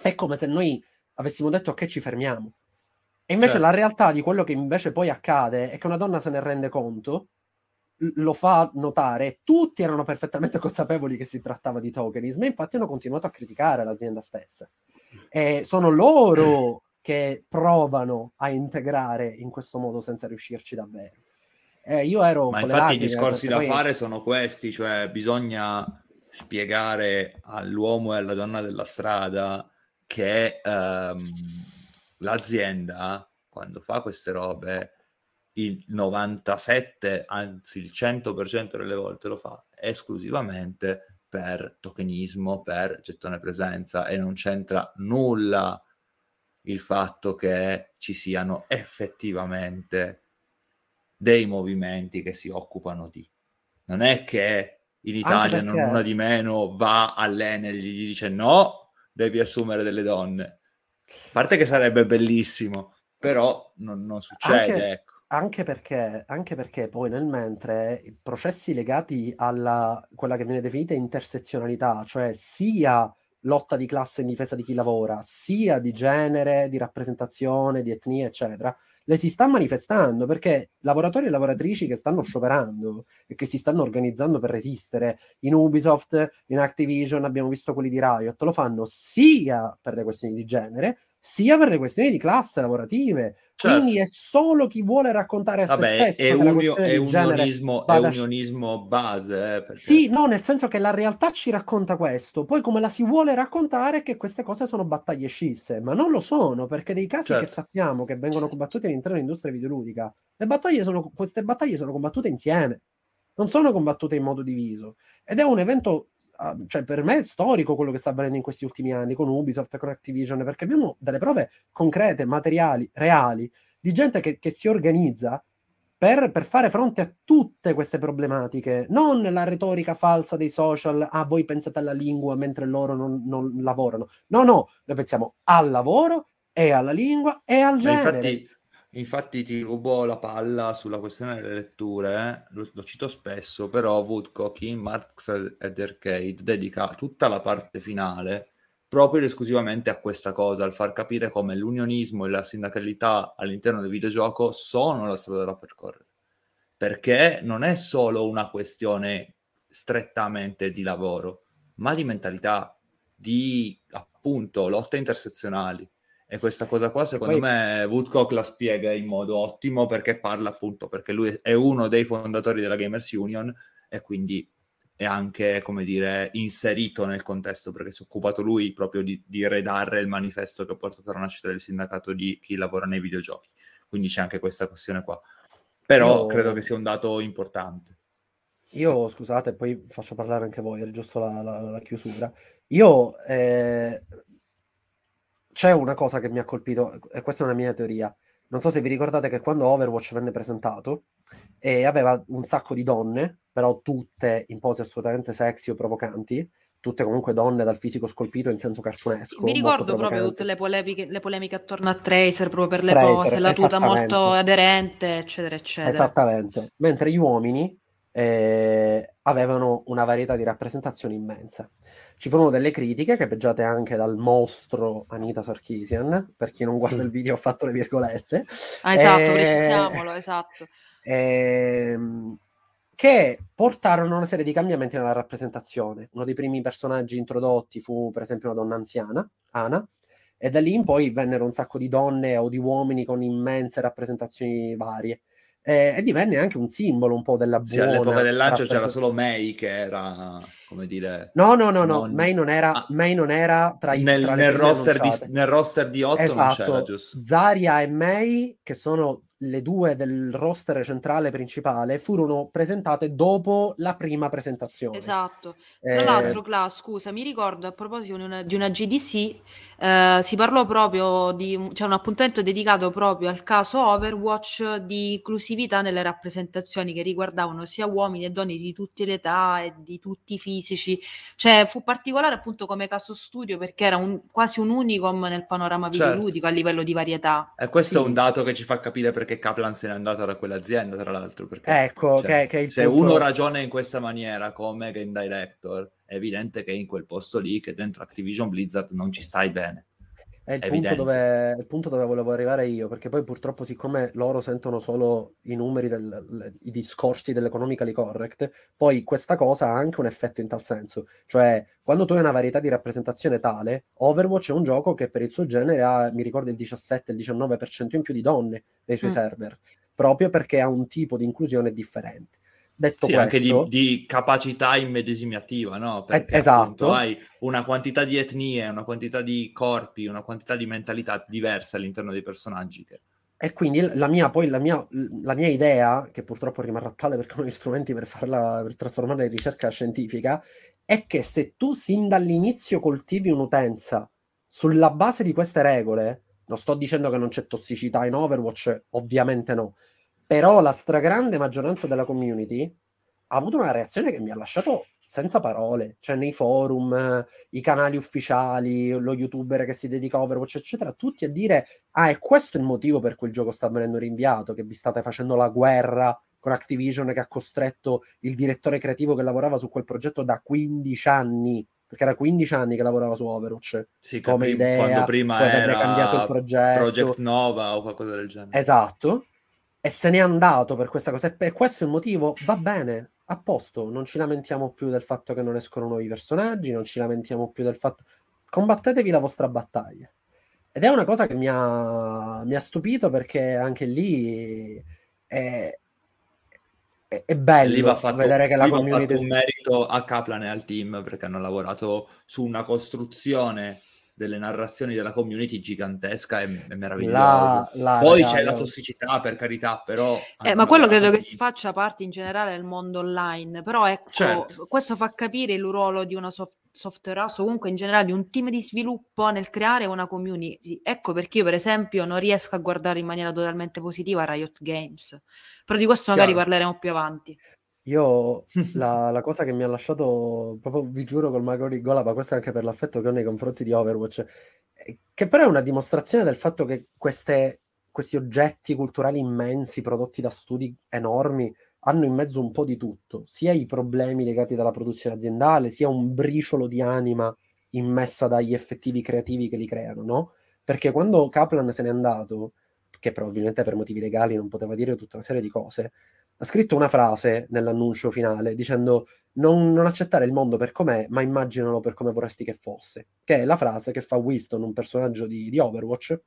è come se noi avessimo detto ok ci fermiamo. E invece certo. la realtà di quello che invece poi accade è che una donna se ne rende conto lo fa notare, tutti erano perfettamente *laughs* consapevoli che si trattava di tokenism e infatti hanno continuato a criticare l'azienda stessa. E sono loro che provano a integrare in questo modo senza riuscirci davvero. Eh, io ero Ma infatti i discorsi da poi... fare sono questi, cioè bisogna spiegare all'uomo e alla donna della strada che ehm, l'azienda quando fa queste robe il 97, anzi il 100% delle volte lo fa esclusivamente per tokenismo, per gettone presenza e non c'entra nulla il fatto che ci siano effettivamente dei movimenti che si occupano di. Non è che in Italia non una di meno va all'Enel e gli dice no, devi assumere delle donne. A parte che sarebbe bellissimo, però non, non succede. Anche, ecco. Anche perché, anche perché poi nel mentre i processi legati alla quella che viene definita intersezionalità, cioè sia lotta di classe in difesa di chi lavora, sia di genere, di rappresentazione, di etnia, eccetera, le si sta manifestando perché lavoratori e lavoratrici che stanno scioperando e che si stanno organizzando per resistere in Ubisoft, in Activision, abbiamo visto quelli di Riot, lo fanno sia per le questioni di genere, sia per le questioni di classe lavorative. Certo. Quindi è solo chi vuole raccontare a Vabbè, se stesso è, unio, è, un unionismo, è unionismo base. Eh, perché... Sì, no, nel senso che la realtà ci racconta questo, poi come la si vuole raccontare è che queste cose sono battaglie scisse, ma non lo sono, perché dei casi certo. che sappiamo che vengono combattuti all'interno dell'industria videoludica, le battaglie sono, queste battaglie sono combattute insieme, non sono combattute in modo diviso. Ed è un evento cioè per me è storico quello che sta avvenendo in questi ultimi anni con Ubisoft e con Activision, perché abbiamo delle prove concrete, materiali, reali, di gente che, che si organizza per, per, fare fronte a tutte queste problematiche, non la retorica falsa dei social, ah voi pensate alla lingua mentre loro non, non lavorano. No, no, noi pensiamo al lavoro e alla lingua e al genere. Infatti, Infatti ti rubo la palla sulla questione delle letture, eh? lo, lo, cito spesso, però Woodcock in Marx ed Arcade dedica tutta la parte finale proprio ed esclusivamente a questa cosa, al far capire come l'unionismo e la sindacalità all'interno del videogioco sono la strada da percorrere. Perché non è solo una questione strettamente di lavoro, ma di mentalità, di appunto lotte intersezionali e questa cosa qua, secondo Poi... me, Woodcock la spiega in modo ottimo perché parla appunto, perché lui è uno dei fondatori della Gamers Union e quindi è anche, come dire, inserito nel contesto perché si è occupato lui proprio di, di redare il manifesto che ha portato alla nascita del sindacato di chi lavora nei videogiochi. Quindi c'è anche questa questione qua. Però Io... credo che sia un dato importante. Io, scusate, poi faccio parlare anche voi, è giusto la, la, la chiusura. Io eh, c'è una cosa che mi ha colpito, e questa è una mia teoria. Non so se vi ricordate che quando Overwatch venne presentato e aveva un sacco di donne, però tutte in pose assolutamente sexy o provocanti, tutte comunque donne dal fisico scolpito in senso cartunesco. Mi ricordo proprio tutte le polemiche, le polemiche, attorno a Tracer, proprio per le Tracer, pose, la tuta molto aderente, eccetera, eccetera. Esattamente. Mentre gli uomini eh, avevano una varietà di rappresentazioni immensa. Ci furono delle critiche capeggiate anche dal mostro Anita Sarkisian, per chi non guarda il video ho fatto le virgolette. Ah, esatto, eh, precisiamolo, esatto. Eh, che portarono una serie di cambiamenti nella rappresentazione. Uno dei primi personaggi introdotti fu per esempio una donna anziana, Ana, e da lì in poi vennero un sacco di donne o di uomini con immense rappresentazioni varie. Eh, e divenne anche un simbolo un po' della buona... Sì, all'epoca del lancio c'era solo May che era, come dire... No, no, no, no, non... May, non era, ah, May non era tra i... Nel, tra nel, roster, di, nel roster di 8 esatto. Zaria e May, che sono le due del roster centrale principale furono presentate dopo la prima presentazione. Esatto. Tra eh... l'altro, Cla, scusa, mi ricordo a proposito di una, di una GDC, eh, si parlò proprio di c'è cioè un appuntamento dedicato proprio al caso Overwatch di inclusività nelle rappresentazioni che riguardavano sia uomini e donne di tutte le età e di tutti i fisici. Cioè, fu particolare appunto come caso studio perché era un, quasi un unicum nel panorama certo. videoludico a livello di varietà. E questo sì. è un dato che ci fa capire perché Kaplan se n'è andato da quell'azienda, tra l'altro. Perché, ecco, cioè, che, che se punto... uno ragiona in questa maniera come game director, è evidente che in quel posto lì, che dentro Activision Blizzard non ci stai bene. È il, punto dove, il punto dove volevo arrivare io, perché poi purtroppo siccome loro sentono solo i numeri, del, i discorsi dell'economically correct, poi questa cosa ha anche un effetto in tal senso. Cioè, quando tu hai una varietà di rappresentazione tale, Overwatch è un gioco che per il suo genere ha, mi ricordo, il 17-19% in più di donne nei suoi mm. server, proprio perché ha un tipo di inclusione differente. Detto sì, questo, anche di, di, capacità immedesimiativa, no? Perché eh, esatto. hai una quantità di etnie, una quantità di corpi, una quantità di mentalità diverse all'interno dei personaggi. Che... E quindi la mia, poi, la mia, la mia idea, che purtroppo rimarrà tale perché non ho gli strumenti per, farla, per trasformarla in ricerca scientifica, è che se tu sin dall'inizio coltivi un'utenza sulla base di queste regole, non sto dicendo che non c'è tossicità in Overwatch, ovviamente no, però la stragrande maggioranza della community ha avuto una reazione che mi ha lasciato senza parole, cioè nei forum, i canali ufficiali, lo youtuber che si dedica a Overwatch, eccetera, tutti a dire, ah, è questo il motivo per cui il gioco sta venendo rinviato, che vi state facendo la guerra con Activision che ha costretto il direttore creativo che lavorava su quel progetto da 15 anni, perché era 15 anni che lavorava su Overwatch, sì, come idea, quando prima era cambiato il progetto. Project Nova o qualcosa del genere. Esatto, e se n'è andato per questa cosa. E questo è il motivo, va bene, a posto, non ci lamentiamo più del fatto che non escono nuovi personaggi, non ci lamentiamo più del fatto... Combattetevi la vostra battaglia. Ed è una cosa che mi ha, mi ha stupito perché anche lì è, è, è bello fatto, vedere che la community... Fatto un merito a Kaplan e al team perché hanno lavorato su una costruzione delle narrazioni della community gigantesca e, e meravigliosa. Poi c'è la tossicità, per carità, però... Eh, ma quello credo che si faccia parte in generale del mondo online, però ecco, certo. questo fa capire il ruolo di una soft- software house o comunque in generale di un team di sviluppo nel creare una community. Ecco perché io per esempio non riesco a guardare in maniera totalmente positiva Riot Games, però di questo magari Chiaro. parleremo più avanti. Io *laughs* la, la, cosa che mi ha lasciato, proprio vi giuro col mago di gola, ma questo è anche per l'affetto che ho nei confronti di Overwatch, eh, che però è una dimostrazione del fatto che queste, questi oggetti culturali immensi prodotti da studi enormi hanno in mezzo un po' di tutto, sia i problemi legati dalla produzione aziendale, sia un briciolo di anima immessa dagli effettivi creativi che li creano, no? Perché quando Kaplan se n'è andato, che probabilmente per motivi legali non poteva dire tutta una serie di cose, ha scritto una frase nell'annuncio finale dicendo non, non, accettare il mondo per com'è, ma immaginalo per come vorresti che fosse, che è la frase che fa Winston, un personaggio di, di Overwatch,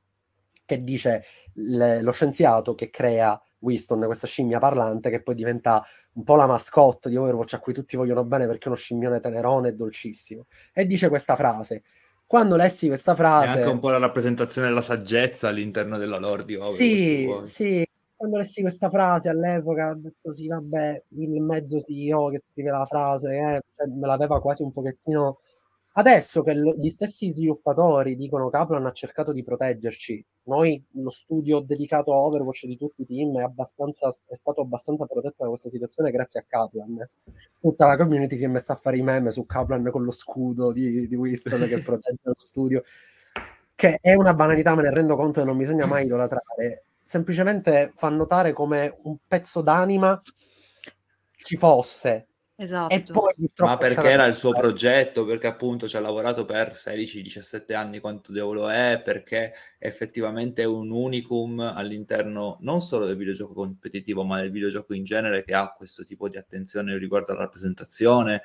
che dice le, lo scienziato che crea Winston, questa scimmia parlante, che poi diventa un po' la mascotte di Overwatch a cui tutti vogliono bene perché è uno scimmione tenerone e dolcissimo. E dice questa frase. Quando lessi questa frase... È anche un po' la rappresentazione della saggezza all'interno della lore di Overwatch. Sì, sì, quando lessi questa frase all'epoca ho detto sì, vabbè, il mezzo CEO che scrive la frase, eh, cioè, me l'aveva quasi un pochettino Adesso che lo, gli stessi sviluppatori dicono Kaplan ha cercato di proteggerci, noi lo studio dedicato a Overwatch di tutti i team è, è, stato abbastanza protetto da questa situazione grazie a Kaplan. Tutta la community si è messa a fare i meme su Kaplan con lo scudo di, di Winston che *laughs* protegge lo studio, che è una banalità, me ne rendo conto e non bisogna mai idolatrare. Semplicemente fa notare come un pezzo d'anima ci fosse Esatto. E poi, Ma perché era il suo progetto, perché appunto ci ha lavorato per 16-17 anni quanto diavolo è, perché effettivamente è un unicum all'interno non solo del videogioco competitivo, ma del videogioco in genere che ha questo tipo di attenzione riguardo alla rappresentazione,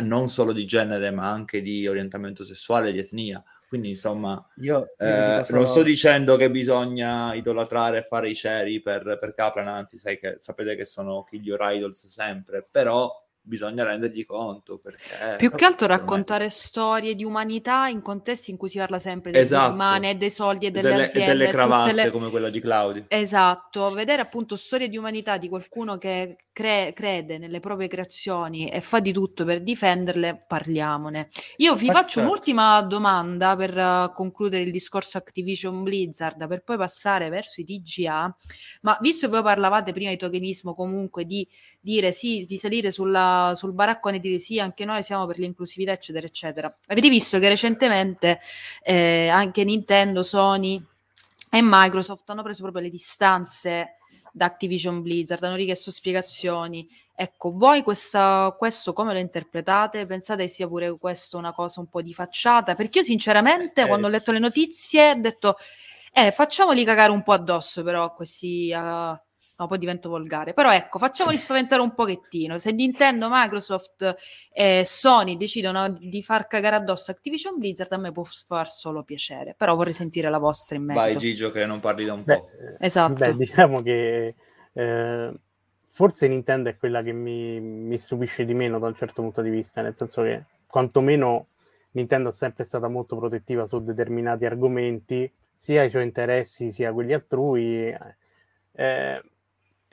non solo di genere, ma anche di orientamento sessuale, di etnia. Quindi, insomma, io, io eh, solo... non sto dicendo che bisogna idolatrare e fare i ceri per, per Kaplan, anzi, sai che, sapete che sono kill your idols sempre, però bisogna rendergli conto. Perché, Più che altro raccontare me... storie di umanità in contesti in cui si parla sempre delle esatto. umane, dei soldi e delle, delle aziende. E delle cravatte le... come quella di Claudio. Esatto, vedere appunto storie di umanità di qualcuno che cre- crede nelle proprie creazioni e fa di tutto per difenderle, parliamone. Io vi Ma faccio certo. un'ultima domanda per uh, concludere il discorso Activision Blizzard, per poi passare verso i TGA. Ma visto che voi parlavate prima di tokenismo, comunque di dire sì, di salire sulla, sul baraccone e dire sì, anche noi siamo per l'inclusività, eccetera, eccetera. Avete visto che recentemente eh, anche Nintendo, Sony e Microsoft hanno preso proprio le distanze da Activision Blizzard, hanno richiesto spiegazioni. Ecco, voi questa, questo come lo interpretate? Pensate sia pure questo una cosa un po' di facciata? Perché io sinceramente eh, quando ho letto le notizie ho detto, eh, facciamoli cagare un po' addosso però questi... Uh, no, poi divento volgare. Però ecco, facciamoli spaventare un pochettino. Se Nintendo, Microsoft e Sony decidono di far cagare addosso Activision Blizzard, a me può far solo piacere. Però vorrei sentire la vostra in merito. Vai Gigio che non parli da un beh, po'. Esatto. Beh, diciamo che eh, forse Nintendo è quella che mi, mi stupisce di meno da un certo punto di vista, nel senso che quantomeno Nintendo è sempre stata molto protettiva su determinati argomenti, sia i suoi interessi sia quelli altrui. Eh,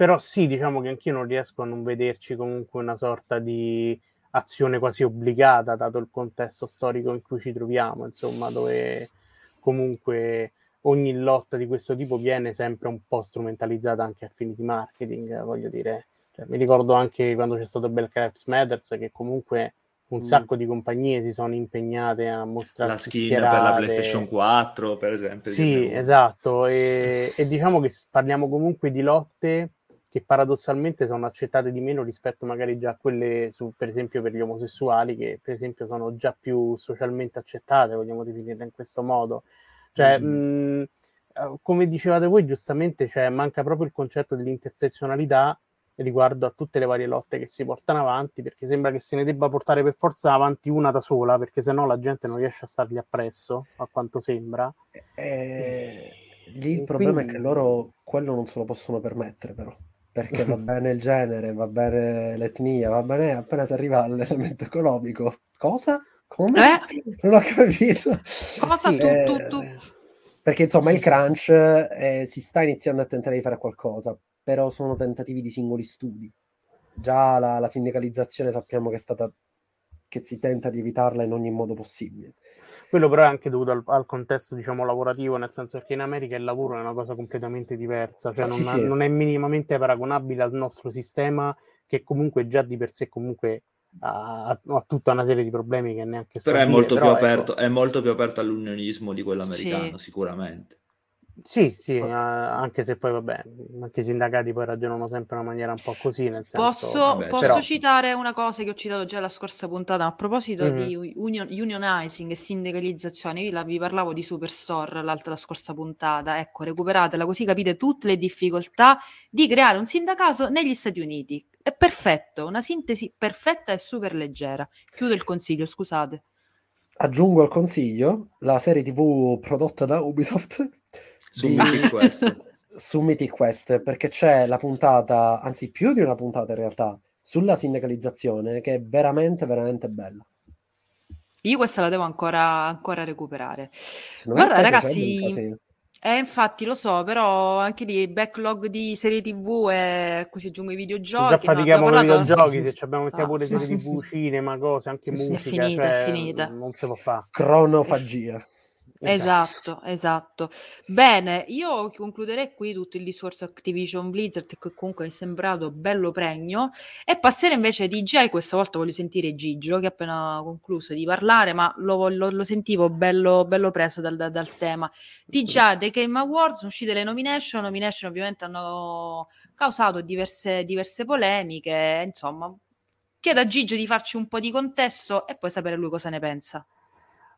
però sì, diciamo che anch'io non riesco a non vederci comunque una sorta di azione quasi obbligata, dato il contesto storico in cui ci troviamo, insomma, dove comunque ogni lotta di questo tipo viene sempre un po' strumentalizzata anche a fini di marketing, voglio dire. Cioè, mi ricordo anche quando c'è stato Black Lives Matter che comunque un mm. sacco di compagnie si sono impegnate a mostrare la skin schierate. per la PlayStation 4, per esempio. Sì, esatto, e, e diciamo che parliamo comunque di lotte che paradossalmente sono accettate di meno rispetto magari già a quelle, su, per esempio, per gli omosessuali, che per esempio sono già più socialmente accettate, vogliamo definirle in questo modo. Cioè, mm. mh, eh, come dicevate voi, giustamente, cioè, manca proprio il concetto dell'intersezionalità riguardo a tutte le varie lotte che si portano avanti, perché sembra che se ne debba portare per forza avanti una da sola, perché sennò la gente non riesce a stargli appresso, a quanto sembra. Eh, lì il problema quindi... è che loro quello non se lo possono permettere, però perché va *laughs* bene il genere, va bene l'etnia, va bene appena si arriva all'elemento economico. Cosa? Come? Eh? Non ho capito. Cosa sì, tu, eh, tu, tu? Perché insomma il crunch eh, si sta iniziando a tentare di fare qualcosa, però sono tentativi di singoli studi. Già la, la sindacalizzazione sappiamo che è stata che si tenta di evitarla in ogni modo possibile. Quello però è anche dovuto al, al, contesto, diciamo, lavorativo, nel senso che in America il lavoro è una cosa completamente diversa, cioè ah, non, sì, sì. non, è minimamente paragonabile al nostro sistema che comunque già di per sé comunque ha, ha tutta una serie di problemi che neanche Però, è, molto però più aperto, ecco. è molto più aperto all'unionismo di quello americano, sì. sicuramente. Sì, sì, uh, anche se poi vabbè, anche i sindacati poi ragionano sempre in una maniera un po' così, nel senso... Posso, vabbè, posso però... citare una cosa che ho citato già la scorsa puntata a proposito mm-hmm. di union, unionizing e sindacalizzazione, io la, vi parlavo di Superstore l'altra la scorsa puntata, ecco, recuperatela così capite tutte le difficoltà di creare un sindacato negli Stati Uniti. È perfetto, una sintesi perfetta e super leggera. Chiudo il consiglio, scusate. Aggiungo al consiglio la serie TV prodotta da Ubisoft su di... Mythic Quest. *laughs* su Mythic Quest, perché c'è la puntata, anzi più di una puntata in realtà, sulla sindacalizzazione che è veramente, veramente bella. Io questa la devo ancora, ancora recuperare. Guarda ragazzi, Eh, infatti lo so, però anche lì il backlog di serie TV e così aggiungo i videogiochi. Già fatichiamo con i videogiochi, se ci abbiamo Esatto. *laughs* mettiamo pure serie TV, cinema, cose, anche È musica, finita, è cioè, finita. non si può fare. Cronofagia. Esatto, esatto. Bene, io concluderei qui tutto il discorso Activision Blizzard, che comunque mi è sembrato bello pregno, e passerei invece a DJ. Questa volta voglio sentire Gigio, che ha appena concluso di parlare, ma lo, lo- lo sentivo bello, bello preso dal, dal- dal tema. TGA The Game Awards, sono uscite le nomination, nomination ovviamente hanno causato diverse, diverse polemiche, insomma. Chiedo a Gigio di farci un po' di contesto e poi sapere lui cosa ne pensa.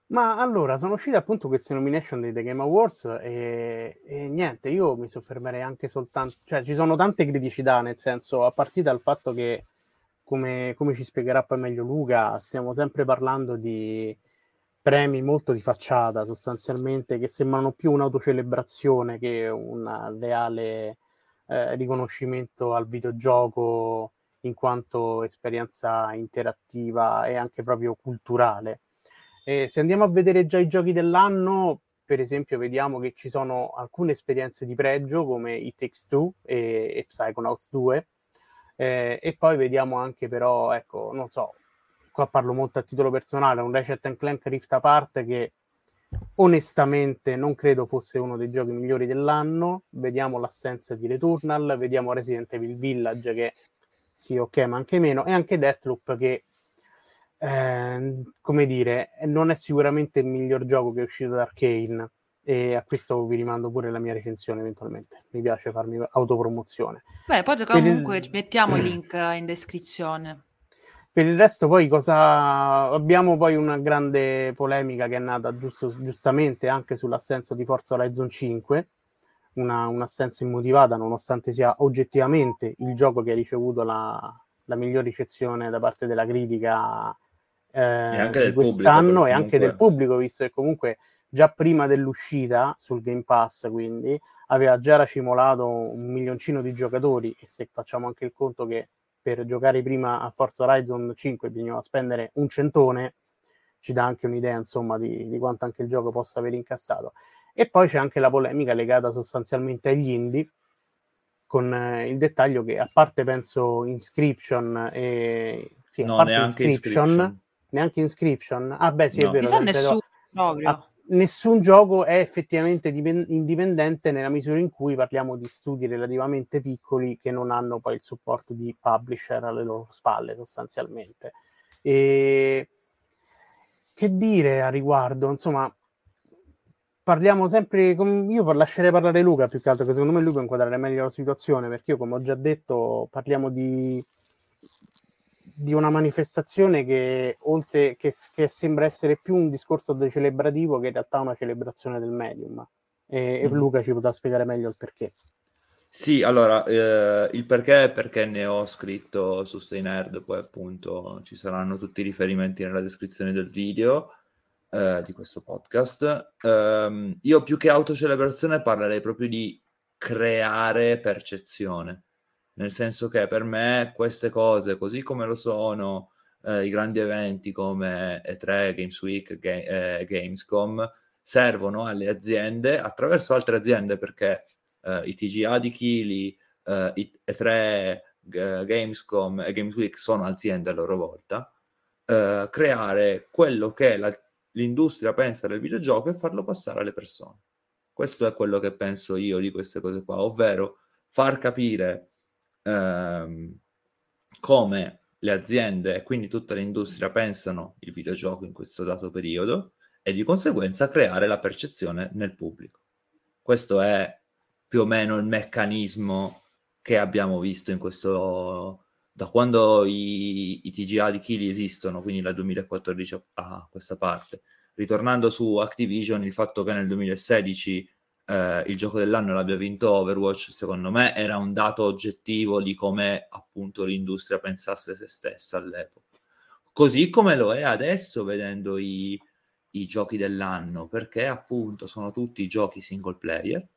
Ma allora, sono uscite appunto queste nomination dei The Game Awards e, e niente, io mi soffermerei anche soltanto, cioè ci sono tante criticità, nel senso, a partire dal fatto che, come, come ci spiegherà poi meglio Luca, stiamo sempre parlando di premi molto di facciata, sostanzialmente, che sembrano più un'autocelebrazione che un reale eh, riconoscimento al videogioco in quanto esperienza interattiva e anche proprio culturale. E se andiamo a vedere già i giochi dell'anno, per esempio, vediamo che ci sono alcune esperienze di pregio come It Takes Two e, e Psychonauts 2, eh, e poi vediamo anche però, ecco, non so, qua parlo molto a titolo personale, un Ratchet Clank Rift Apart che onestamente non credo fosse uno dei giochi migliori dell'anno, vediamo l'assenza di Returnal, vediamo Resident Evil Village che sì, ok, ma anche meno, e anche Deathloop che eh, come dire, non è sicuramente il miglior gioco che è uscito da Arkane e a questo vi rimando pure la mia recensione eventualmente. Mi piace farmi autopromozione. Beh, poi comunque il- mettiamo il link in descrizione. Per il resto poi cosa abbiamo poi una grande polemica che è nata giusto- giustamente anche sull'assenza di Forza Horizon 5, una, un'assenza immotivata nonostante sia oggettivamente il gioco che ha ricevuto la, la miglior ricezione da parte della critica eh, di pubblico, quest'anno perché e anche del pubblico, visto che comunque già prima dell'uscita sul Game Pass, quindi aveva già racimolato un milioncino di giocatori e se facciamo anche il conto che per giocare prima a Forza Horizon 5 bisognava spendere un centone, ci dà anche un'idea insomma di, di quanto anche il gioco possa aver incassato. E poi c'è anche la polemica legata sostanzialmente agli indie, con eh, il dettaglio che a parte penso Inscription e... Sì, a No, parte neanche Inscription, Inscription. Neanche Inscription. Ah beh sì, No. è vero. Mi sa senza- nessuno proprio. Ah, nessun gioco è effettivamente dipen- indipendente nella misura in cui parliamo di studi relativamente piccoli che non hanno poi il supporto di publisher alle loro spalle sostanzialmente. E che dire a riguardo? Insomma, parliamo sempre. com- Io lascerei parlare Luca più che altro, che secondo me lui può inquadrare meglio la situazione, perché io, come ho già detto, parliamo di, di una manifestazione che, oltre che, che sembra essere più un discorso celebrativo che in realtà una celebrazione del medium. E, e Mhm. Luca ci potrà spiegare meglio il perché. Sì, allora, eh, il perché è perché ne ho scritto su Stay Nerd, poi appunto ci saranno tutti i riferimenti nella descrizione del video eh, di questo podcast. Ehm, io più che autocelebrazione parlerei proprio di creare percezione, nel senso che per me queste cose, così come lo sono eh, i grandi eventi come E3, Games Week, Ga- eh, Gamescom, servono alle aziende attraverso altre aziende perché eh, i TGA di Kili, eh, i E3, G- Gamescom e Games Week sono aziende a loro volta, eh, creare quello che la- l'industria pensa del videogioco e farlo passare alle persone. Questo è quello che penso io di queste cose qua, ovvero far capire ehm, come le aziende e quindi tutta l'industria pensano il videogioco in questo dato periodo e di conseguenza creare la percezione nel pubblico. Questo è più o meno il meccanismo che abbiamo visto in questo da quando i, i TGA di Kili esistono, quindi dal 2014 a, a questa parte. Ritornando su Activision, il fatto che nel 2016 eh, il gioco dell'anno l'abbia vinto Overwatch, secondo me era un dato oggettivo di come appunto l'industria pensasse se stessa all'epoca. Così come lo è adesso vedendo i, i giochi dell'anno, perché appunto sono tutti giochi single player,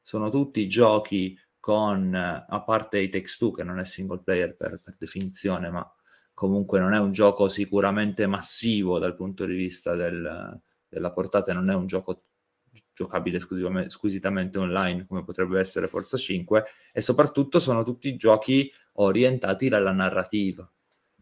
sono tutti giochi con, a parte i Takes Two, che non è single player per, per definizione, ma comunque non è un gioco sicuramente massivo dal punto di vista del, della portata, non è un gioco giocabile squisitamente online come potrebbe essere Forza 5 e soprattutto sono tutti giochi orientati dalla narrativa.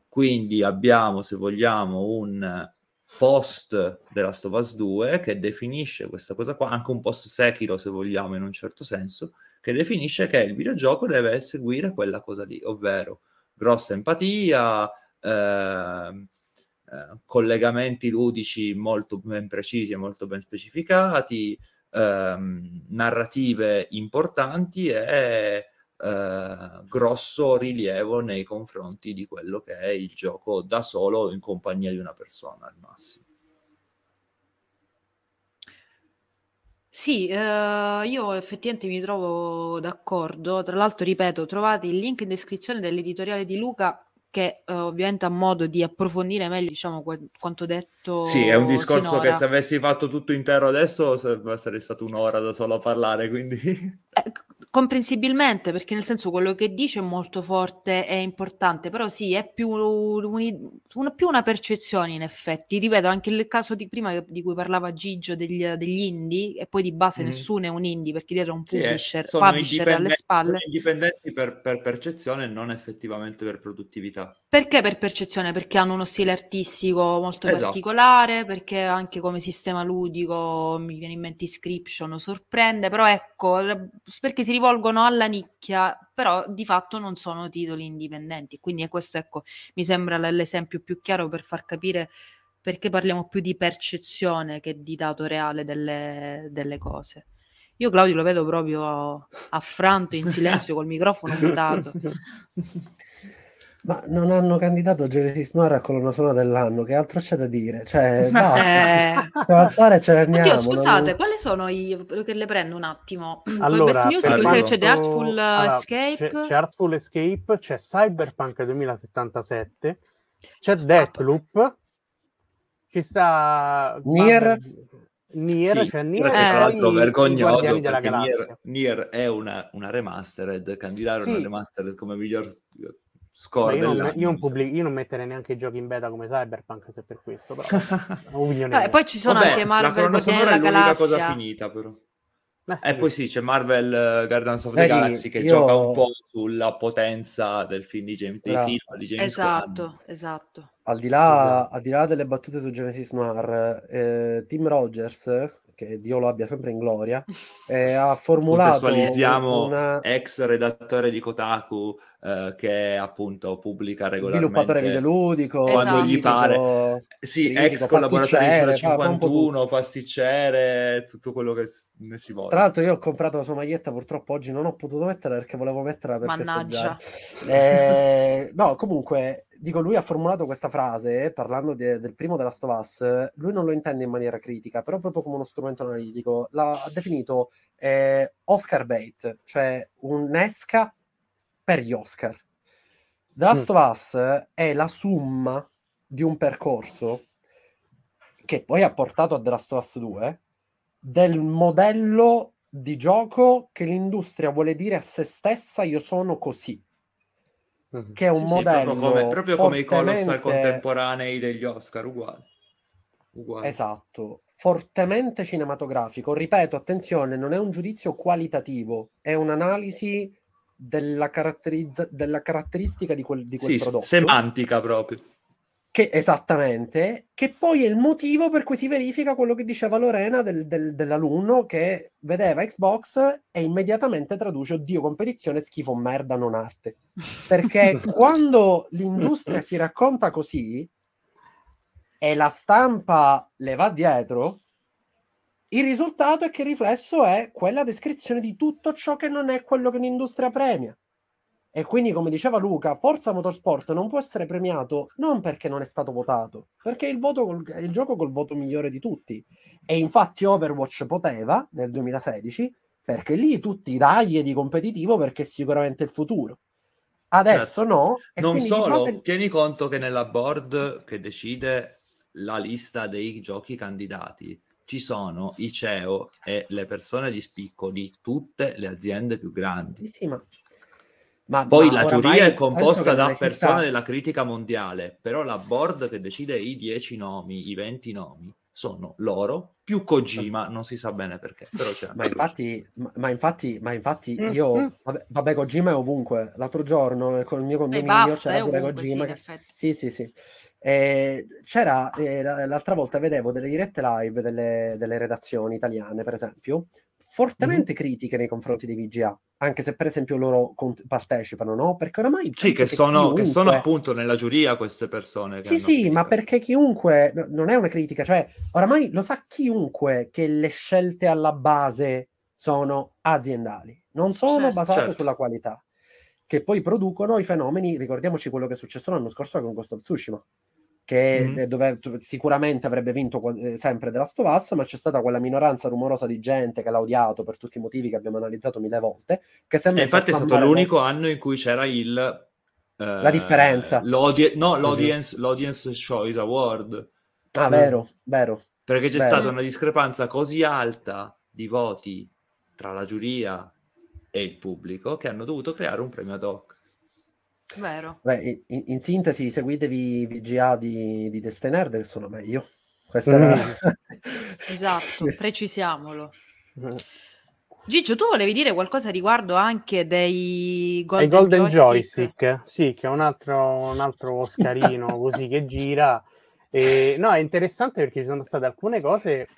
Quindi abbiamo, se vogliamo, un post della Stovaz 2 che definisce questa cosa qua, anche un post Sekiro se vogliamo in un certo senso, che definisce che il videogioco deve seguire quella cosa lì, ovvero grossa empatia, eh, eh, collegamenti ludici molto ben precisi e molto ben specificati, ehm, narrative importanti e eh, grosso rilievo nei confronti di quello che è il gioco da solo in compagnia di una persona al massimo. Sì, eh, io effettivamente mi trovo d'accordo. Tra l'altro, ripeto, trovate il link in descrizione dell'editoriale di Luca che uh, ovviamente ha modo di approfondire meglio diciamo qu- quanto detto sì è un discorso sinora. che se avessi fatto tutto intero adesso sarei stato un'ora da solo a parlare quindi eh, comprensibilmente perché nel senso quello che dice è molto forte e importante però sì è più, un, una, più una percezione in effetti ripeto anche il caso di prima di cui parlava Gigio degli, degli indie e poi di base mm. nessuno è un indie perché dietro un publisher, sì, publisher alle spalle indipendenti per, per percezione non effettivamente per produttività. Perché per percezione? Perché hanno uno stile artistico molto esatto. particolare, perché anche come sistema ludico mi viene in mente Inscription, sorprende, però ecco, perché si rivolgono alla nicchia, però di fatto non sono titoli indipendenti, quindi questo ecco, mi sembra l'esempio più chiaro per far capire perché parliamo più di percezione che di dato reale delle, delle cose. Io Claudio lo vedo proprio affranto in *laughs* silenzio col microfono mutato. *laughs* Ma non hanno candidato Genesis Noir a colonna sonora dell'anno, che altro c'è da dire? Cioè, *laughs* basta, eh... avanzare ce ne andiamo. Oddio, scusate, non... quali sono i... che le prendo un attimo? *clears throat* Allora, Best Music, mi c'è The Artful allora, Escape. C'è, c'è, Artful Escape, c'è Cyberpunk 2077, c'è Deathloop, ci sta... Nier... Nier, sì, cioè Nier è tra l'altro vergognoso perché Nier, Nier, è una, una remastered, candidare sì. una remastered come miglior score io non, io, non pubblic- io non metterei neanche i giochi in beta come Cyberpunk se per questo però *laughs* eh, poi ci sono Vabbè, anche Marvel la sonora è l'unica cosa finita però eh, e poi sì, c'è Marvel uh, Guardians of the Vedi, Galaxy che io... gioca un po' sulla potenza del film di James, dei film di James Esatto, Gunn. esatto. Al di, là, esatto. al di là delle battute su Genesis Noir, eh, Tim Rogers che Dio lo abbia sempre in gloria, *laughs* eh, ha formulato una... ex redattore di Kotaku eh, che appunto pubblica regolarmente sviluppatore videoludico quando esatto. gli pare. Sì, ex collaboratore di 51 pasticcere tutto. quello che ne si vuole tra l'altro io ho comprato la sua maglietta purtroppo oggi non ho potuto metterla perché volevo metterla per mannaggia. eh, no comunque dico lui ha formulato questa frase parlando de, del primo della Stovas lui non lo intende in maniera critica però proprio come uno strumento analitico. L'ha definito eh, Oscar bait cioè un'esca per gli Oscar. The Last mm. of Us è la summa di un percorso che poi ha portato a The Last of Us 2 del modello di gioco che l'industria vuole dire a se stessa io sono così mm-hmm. che è un sì, modello sì, proprio, come, proprio fortemente... come i colossal contemporanei degli Oscar uguale. uguale esatto fortemente cinematografico ripeto attenzione non è un giudizio qualitativo è un'analisi della, caratterizza- della caratteristica di quel, di quel sì, prodotto. Semantica proprio. Che, esattamente, che poi è il motivo per cui si verifica quello che diceva Lorena del, del, dell'alunno che vedeva Xbox e immediatamente traduce oddio competizione schifo merda non arte perché *laughs* quando l'industria si racconta così e la stampa le va dietro il risultato è che il riflesso è quella descrizione di tutto ciò che non è quello che l'industria premia. E quindi, come diceva Luca, Forza Motorsport non può essere premiato non perché non è stato votato, perché è il, voto è il gioco col voto migliore di tutti. E infatti Overwatch poteva nel 2016, perché lì tutti dai di competitivo perché è sicuramente il futuro. Adesso certo. no. non solo, base... tieni conto che nella board che decide la lista dei giochi candidati ci sono i CEO e le persone di spicco di tutte le aziende più grandi. Sì, ma... Ma, Poi ma la giuria è composta da persone della critica mondiale, però la board che decide i 10 nomi, i 20 nomi, sono loro più Kojima, non si sa bene perché, però c'è ma infatti, ma, ma, infatti, ma infatti mm, io, mm. vabbè, vabbè, Kojima è ovunque. L'altro giorno con il mio condominio c'era pure Kojima. Sì, che... sì, sì, sì. E c'era, eh, l'altra volta vedevo delle dirette live delle, delle redazioni italiane, per esempio, fortemente mm critiche nei confronti di VGA, anche se per esempio loro cont- partecipano, no? Perché oramai... Sì, che, che, sono, chiunque... che, sono, appunto nella giuria queste persone. Sì, sì, criticato. ma perché chiunque, no, non è una critica, cioè oramai lo sa chiunque che le scelte alla base sono aziendali, non sono certo, basate certo. sulla qualità, che poi producono i fenomeni, ricordiamoci quello che è successo l'anno scorso con Ghost of Tsushima che mm-hmm. dove sicuramente avrebbe vinto eh, sempre of Us, ma c'è stata quella minoranza rumorosa di gente che l'ha odiato per tutti i motivi che abbiamo analizzato mille volte. Che sembra infatti è stato l'unico anno in cui c'era il... Eh, la differenza. L'audi- no, l'audience, mm-hmm. l'audience Choice Award. Ah, vero, vero. Perché c'è vero. stata una discrepanza così alta di voti tra la giuria e il pubblico che hanno dovuto creare un premio ad hoc. Vero. Beh, in, in, sintesi, seguitevi VGA di, di Teste Nerd che sono meglio. Questa era... Mm. *laughs* esatto, precisiamolo. Mm. *laughs* Gigio, tu volevi dire qualcosa riguardo anche dei Golden, Golden Joystick? Joystick? Sì, che è un altro, un altro Oscarino *laughs* così che gira. E, no, è interessante perché ci sono state alcune cose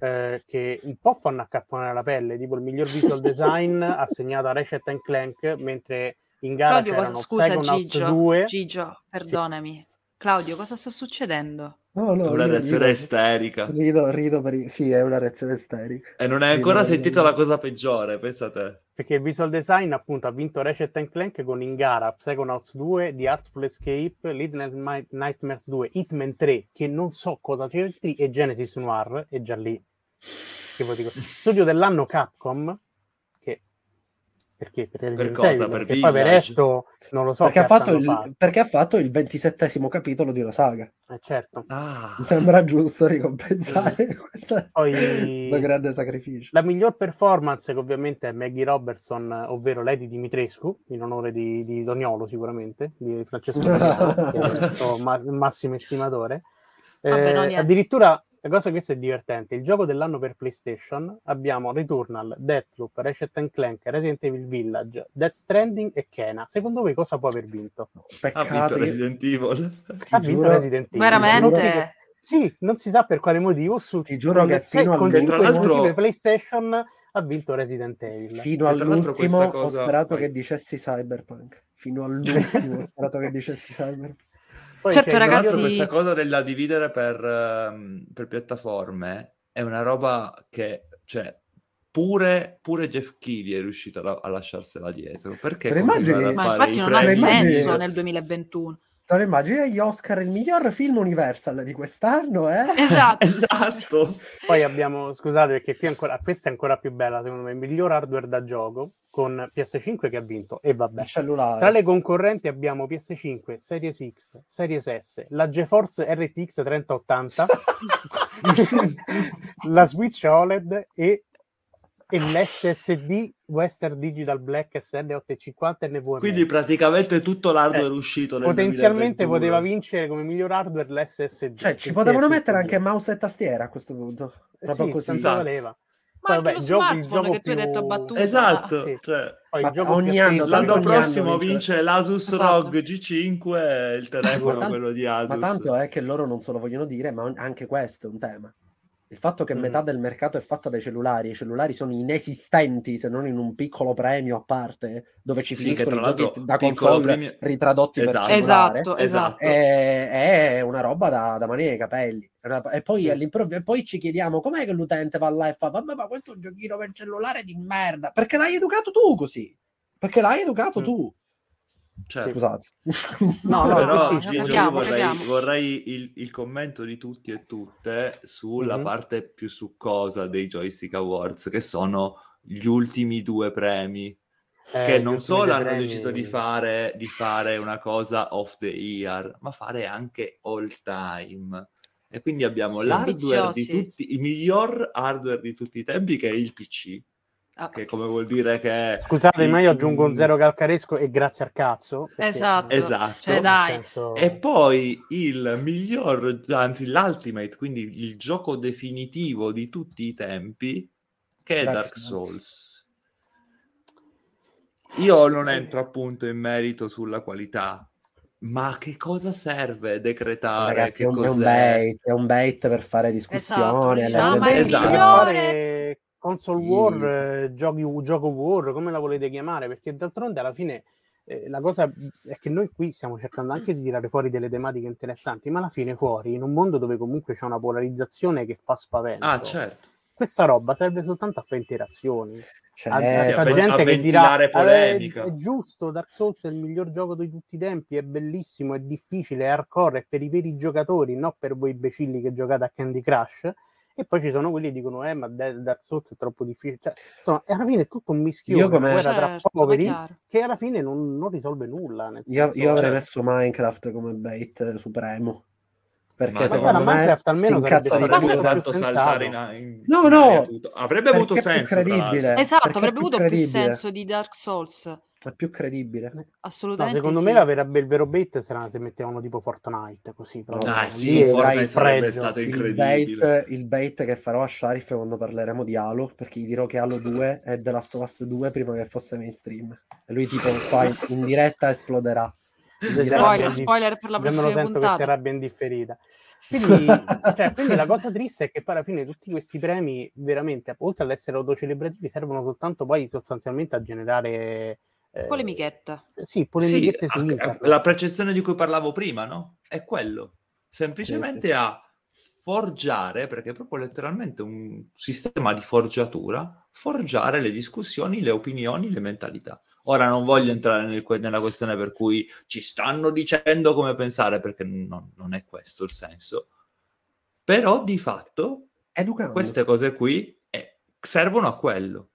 eh, che un po' fanno accapponare la pelle, tipo il miglior visual design assegnato a Ratchet Clank, mentre in gara Claudio, cosa, scusa Gigio, 2. Gigio, perdonami. Sì. Claudio, cosa sta succedendo? No, no, una reazione rido, isterica. Rido, rido per i... Sì, è una reazione isterica. E non hai ancora rido, sentito la cosa peggiore, pensa te. Perché il visual design appunto ha vinto Ratchet Clank con in gara Psychonauts 2, The Artful Escape, Little Nightmares 2, Hitman 3, che non so cosa c'entri, e Genesis Noir, è già lì. Che dico. Studio dell'anno Capcom, perché? Per, per cosa? Evil, per perché poi per resto non lo so. Perché ha, fatto il, perché ha fatto il ventisettesimo capitolo di una saga. Eh, certo. Ah. Mi sembra giusto ricompensare *laughs* questo grande sacrificio. La miglior performance che ovviamente è Maggie Robertson, ovvero Lady Dimitrescu, in onore di, di Doniolo sicuramente, di Francesco *laughs* Doniolo, che è il ma- massimo estimatore. Eh, addirittura la cosa che è divertente, il gioco dell'anno per PlayStation abbiamo Returnal, Deathloop, Ratchet Clank, Resident Evil Village, Death Stranding e Kena. Secondo voi cosa può aver vinto? Peccato. Ha vinto Resident Evil. Ha vinto giuro, Resident Evil. Veramente? Sì, non si sa per quale motivo. Su, Ti giuro che fino con al PlayStation ha vinto Resident Evil. Fino all'ultimo cosa... ho sperato Vai. che dicessi Cyberpunk. Fino all'ultimo ho sperato che dicessi Cyberpunk. Poi certo, ragazzi, questa cosa della dividere per, um, per, piattaforme è una roba che, cioè, pure, pure Jeff Keighley è riuscito a, a lasciarsela dietro. Perché immagini, ma infatti non ha senso nel 2021. Te lo immagini gli Oscar il miglior film Universal di quest'anno, eh? *laughs* Esatto. esatto. Poi abbiamo, scusate perché qui ancora, questa è ancora più bella secondo me, il miglior hardware da gioco con PS5 che ha vinto e vabbè. Tra le concorrenti abbiamo PS5, Series X, Series S, la GeForce RTX 3080, *laughs* la Switch OLED e e l'SSD Western Digital Black SL850 NVMe. Quindi praticamente tutto l'hardware eh, uscito nel Potenzialmente 2021. poteva vincere come miglior hardware l'SSD. Cioè, ci potevano mettere anche mouse e tastiera a questo punto. Proprio sì, così. Esatto. valeva. Ma anche vabbè, gioco, il gioco che più... tu hai detto a battuta. Esatto. Sì. Cioè, ogni anno, l'anno ogni prossimo anno vince, vince l'Asus esatto. ROG G5 il telefono tanto, quello di Asus. Ma tanto è che loro non se lo vogliono dire, ma anche questo è un tema. Il fatto che mm. metà del mercato è fatta dai cellulari, i cellulari sono inesistenti se non in un piccolo premio a parte dove ci sì, finiscono i giochi da console premio... ritradotti esatto. per cellulare. Esatto, esatto. È, è una roba da, da manire ai capelli. E poi, sì. e poi ci chiediamo com'è che l'utente va là e fa vabbè ma questo è un giochino per cellulare di merda. Perché l'hai educato tu così. Perché l'hai educato mm. tu. Certo. Scusate. No, no, *laughs* però Gigio, io vorrei, vorrei il, il, commento di tutti e tutte sulla mm-hmm. parte più succosa dei Joystick Awards, che sono gli ultimi due premi. Eh, che non solo hanno premi... deciso di fare, di fare una cosa off the year, ma fare anche all time. E quindi abbiamo sì, l'hardware viziosi. di tutti, il miglior hardware di tutti i tempi, che è il PC Ah. Che come vuol dire che... Scusate, il... ma io aggiungo un zero calcaresco e grazie al cazzo. Perché... Esatto. esatto. Cioè, dai. Senso... E poi il miglior, anzi l'ultimate, quindi il gioco definitivo di tutti i tempi, che è Dark, Dark Souls. Io non entro appunto in merito sulla qualità, ma che cosa serve decretare? Ragazzi, è un, è, un bait, è un bait per fare discussioni. Esatto, no, esatto. Per console war, eh, giochi, gioco war, come la volete chiamare? Perché d'altronde alla fine eh, la cosa è che noi qui stiamo cercando anche di tirare fuori delle tematiche interessanti, ma alla fine fuori, in un mondo dove comunque c'è una polarizzazione che fa spavento. Ah, certo questa roba serve soltanto a fare interazioni. Cioè, a, a, gente che dirà eh, polemica. È, è giusto, Dark Souls è il miglior gioco di tutti i tempi, è bellissimo, è difficile, è hardcore, è per i veri giocatori, non per voi imbecilli che giocate a Candy Crush. E poi ci sono quelli che dicono, eh, ma Dark Souls è troppo difficile. Cioè, insomma, alla fine è tutto un mischione, io come... guerra tra certo, poveri, che alla fine non, non risolve nulla. io, io avrei cioè... messo Minecraft come bait supremo. Perché ma secondo me Minecraft almeno sarebbe stato tanto saltare in, in, no no avrebbe avuto senso esatto avrebbe avuto più senso di Dark Souls è più credibile assolutamente no, secondo sì. me la vera, il vero bait sarà se mettevano tipo Fortnite così però dai sì Fortnite sarebbe stato incredibile il bait, il bait che farò a Sharif quando parleremo di Halo perché gli dirò che Halo 2 è The Last of Us 2 prima che fosse mainstream e lui tipo *laughs* qua in, in diretta esploderà spoiler, spoiler per la prossima me lo sento puntata. che sarà ben differita. *laughs* Quindi, cioè, quindi, la cosa triste è che poi alla fine tutti questi premi veramente, oltre ad essere autocelebrativi, servono soltanto poi sostanzialmente a generare... Eh, polemichetta. Sì, polemichette sì, su La percezione di cui parlavo prima, no? È quello. Semplicemente sì, sì, a forgiare, perché è proprio letteralmente un sistema di forgiatura, forgiare le discussioni, le opinioni, le mentalità. Ora non voglio entrare nel, nella questione per cui ci stanno dicendo come pensare, perché non, non è questo il senso. Però di fatto Educando. queste cose qui eh, servono a quello.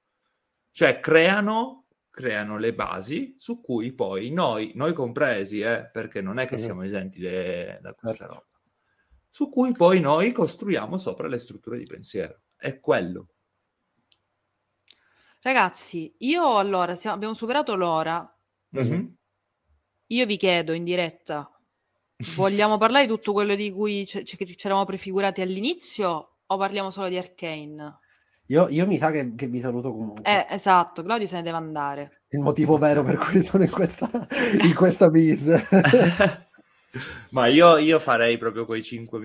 Cioè creano, creano, le basi su cui poi noi, noi compresi, eh, perché non è che siamo esenti de, da questa certo. roba, su cui poi noi costruiamo sopra le strutture di pensiero. È quello. Ragazzi, io allora siamo, abbiamo superato l'ora. Mm-hmm. Io vi chiedo in diretta, vogliamo parlare di tutto quello di cui ci, eravamo prefigurati all'inizio o parliamo solo di Arcane? Io, io mi sa che, che, vi saluto comunque. Eh, esatto, Claudio se ne deve andare. Il motivo vero per cui sono in questa, in *laughs* questa bis. Ma io, io, farei proprio quei 5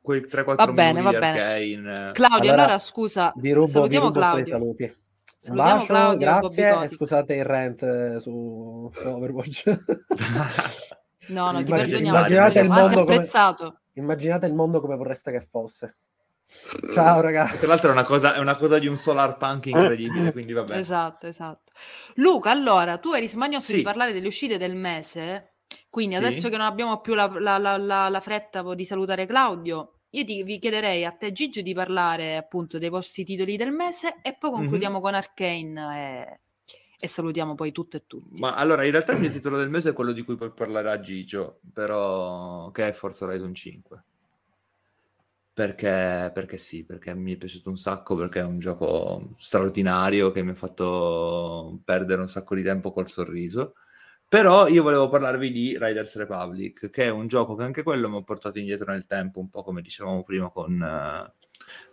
quei 3-4 va bene, minuti va bene. Claudio, allora, allora scusa, di rubo, salutiamo di rubo Claudio. saluti. Salutiamo bacio, Claudio, grazie e scusate il rant eh, su Overwatch. no, no, ti Immag- perdoniamo. Immaginate il, mondo come... immaginate il mondo come vorreste che fosse. Ciao ragazzi. Tra l'altro è una, cosa, è una cosa di un solar punk incredibile, quindi vabbè. Esatto, esatto. Luca, allora, tu eri smagnoso sì. di parlare delle uscite del mese, quindi sì. adesso che non abbiamo più la, la, la, la fretta di salutare Claudio, io ti, vi chiederei a te Gigi di parlare appunto dei vostri titoli del mese e poi concludiamo mm-hmm. con Arcane e, e, salutiamo poi tutto e tutti. Ma allora in realtà il mio titolo del mese è quello di cui poi parlerà Gigio, però che è Forza Horizon 5. Perché, perché sì, perché mi è piaciuto un sacco, perché è un gioco straordinario che mi ha fatto perdere un sacco di tempo col sorriso però io volevo parlarvi di Riders Republic, che è un gioco che anche quello mi ha portato indietro nel tempo, un po' come dicevamo prima con,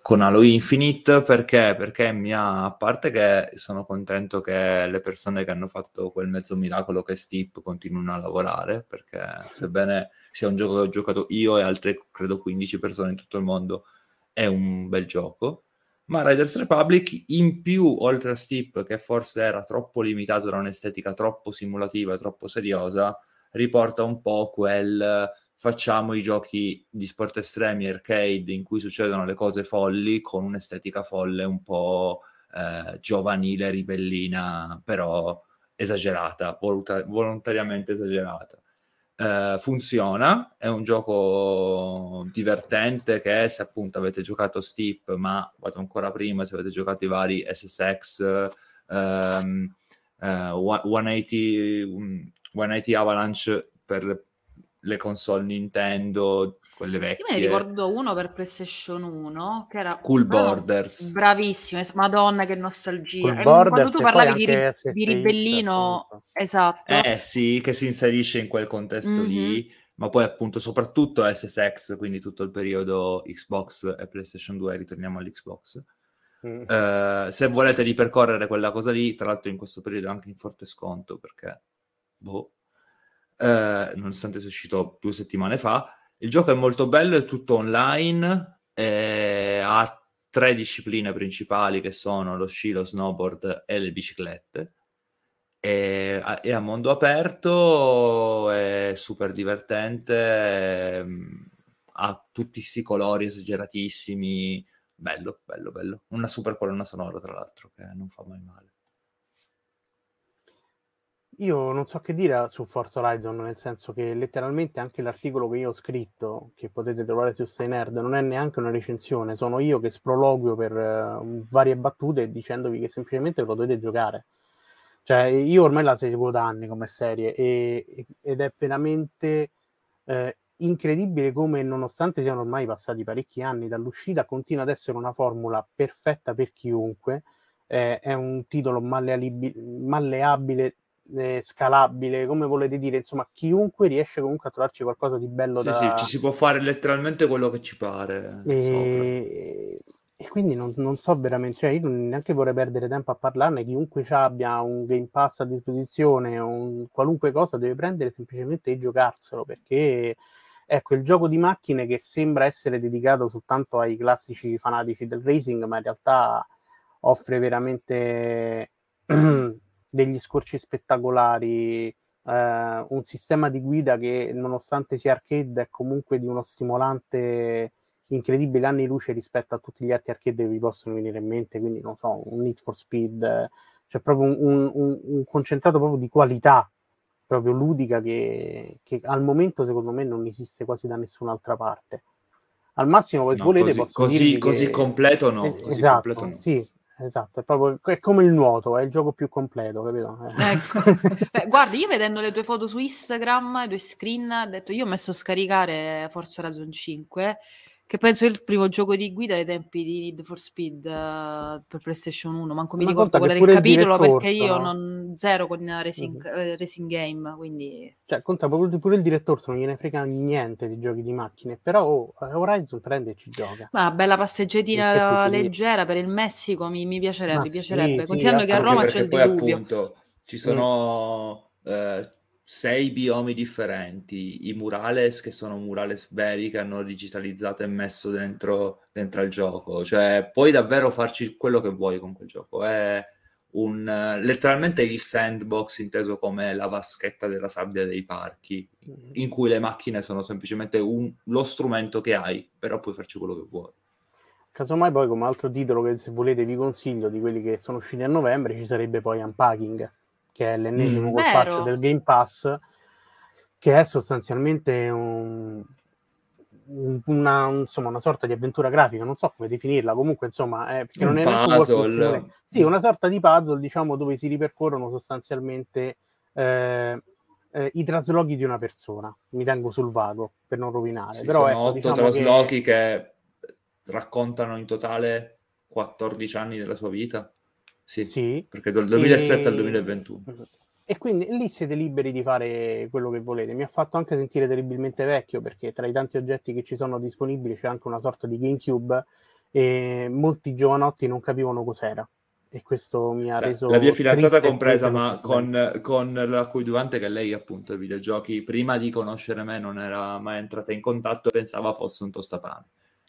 con Halo Infinite, perché? Perché mi ha, a parte che sono contento che le persone che hanno fatto quel mezzo miracolo che è Steep continuino a lavorare, perché sebbene sia un gioco che ho giocato io e altre, credo, 15 persone in tutto il mondo, è un bel gioco ma Riders Republic in più, oltre a Steep, che forse era troppo limitato da un'estetica troppo simulativa, troppo seriosa, riporta un po' quel facciamo i giochi di sport estremi arcade in cui succedono le cose folli con un'estetica folle un po' eh, giovanile, ribellina, però esagerata, volontar- volontariamente esagerata. Uh, funziona, è un gioco divertente che se appunto avete giocato Steep, ma vado ancora prima, se avete giocato i vari SSX, um, uh, 180, um, 180 Avalanche per le console Nintendo, quelle vecchie. Io me ne ricordo uno per PlayStation 1 che era Cool bravo, Borders. Bravissimo, madonna che nostalgia. Cool Borders quando tu parlavi di, ri- di ribellino, appunto. esatto. Eh sì, che si inserisce in quel contesto Mhm. lì, ma poi appunto soprattutto SSX, quindi tutto il periodo Xbox e PlayStation 2, ritorniamo all'Xbox. Mm. Eh, se volete ripercorrere quella cosa lì, tra l'altro in questo periodo è anche in forte sconto perché, boh, eh, nonostante sia uscito due settimane fa, il gioco è molto bello, è tutto online, e ha tre discipline principali che sono lo sci, lo snowboard e le biciclette. A- è a mondo aperto, è super divertente, ehm, ha tutti questi colori esageratissimi, bello, bello, bello. Una super colonna sonora, tra l'altro, che non fa mai male. Io non so che dire su Forza Horizon, nel senso che letteralmente anche l'articolo che io ho scritto, che potete trovare su Stay Nerd, non è neanche una recensione, sono io che sproloquio per eh, varie battute dicendovi che semplicemente lo dovete giocare. Cioè, io ormai la seguo da anni come serie e- ed è veramente eh, incredibile come, nonostante siano ormai passati parecchi anni dall'uscita, continua ad essere una formula perfetta per chiunque. È un titolo malleabile eh, scalabile, come volete dire, insomma, chiunque riesce comunque a trovarci qualcosa di bello Sì, da... sì, ci si può fare letteralmente quello che ci pare. E... e quindi non, non so veramente, cioè io non neanche vorrei perdere tempo a parlarne, chiunque abbia un Game Pass a disposizione o un- qualunque cosa deve prendere semplicemente e giocarselo, perché ecco, il gioco di macchine che sembra essere dedicato soltanto ai classici fanatici del racing, ma in realtà offre veramente *clears throat* degli scorci spettacolari, eh, un sistema di guida che nonostante sia arcade è comunque di uno stimolante incredibile anni luce rispetto a tutti gli altri arcade che vi possono venire in mente, quindi non so, un Need for Speed, cioè proprio un, un- un- concentrato proprio di qualità proprio ludica che, che al momento secondo me non esiste quasi da nessun'altra parte. Al massimo, se No, volete, così, posso così- così che- completo no. così esatto, completo no. sì, esatto, è proprio è come il nuoto, è il gioco più completo, capito? Eh. Ecco. *laughs* Beh, guardi, io vedendo le tue foto su Instagram, i tuoi screen, ho detto io ho messo a scaricare Forza Horizon 5, che penso è il primo gioco di guida dei tempi di Need for Speed eh, per PlayStation 1, manco mi Ma ricordo qual era il capitolo perché io sono- non zero con racing, eh, racing game, quindi Cioè, conta proprio pure il direttore, non gliene frega niente di giochi di macchine, però oh, Horizon prende e ci gioca. ma bella passeggiatina leggera per il Messico mi, mi piacerebbe, Ma mi sì, piacerebbe, sì, considerando che a Roma c'è il diluvio. appunto ci sono eh, sei biomi differenti, i murales che sono murales veri che hanno digitalizzato e messo dentro, dentro al gioco, cioè puoi davvero farci quello che vuoi con quel gioco, è un, letteralmente il sandbox inteso come la vaschetta della sabbia dei parchi, in cui le macchine sono semplicemente un- lo strumento che hai, però puoi farci quello che vuoi. Casomai poi come altro titolo che se volete vi consiglio di quelli che sono usciti a novembre ci sarebbe poi Unpacking, che è l'ennesimo Mm. colpaccio del Game Pass, che è sostanzialmente un- un- una, un- insomma, una sorta di avventura grafica, non so come definirla, comunque insomma, è, perché non Un è un puzzle. Sì, una sorta di puzzle, diciamo, dove si ripercorrono sostanzialmente eh, eh, i traslochi di una persona. Mi tengo sul vago per non rovinare. Sì, Però sono ecco, otto diciamo traslochi che... che... raccontano in totale 14 anni della sua vita. Sì, Sì, perché dal 2007 al E- 2021. E quindi lì siete liberi di fare quello che volete. Mi ha fatto anche sentire terribilmente vecchio perché tra i tanti oggetti che ci sono disponibili c'è anche una sorta di GameCube e molti giovanotti non capivano cos'era. E questo mi ha La, reso la mia fidanzata compresa, ma con, con la coadiuvante che lei appunto ai videogiochi prima di conoscere me non era mai entrata in contatto e pensava fosse un tostapane.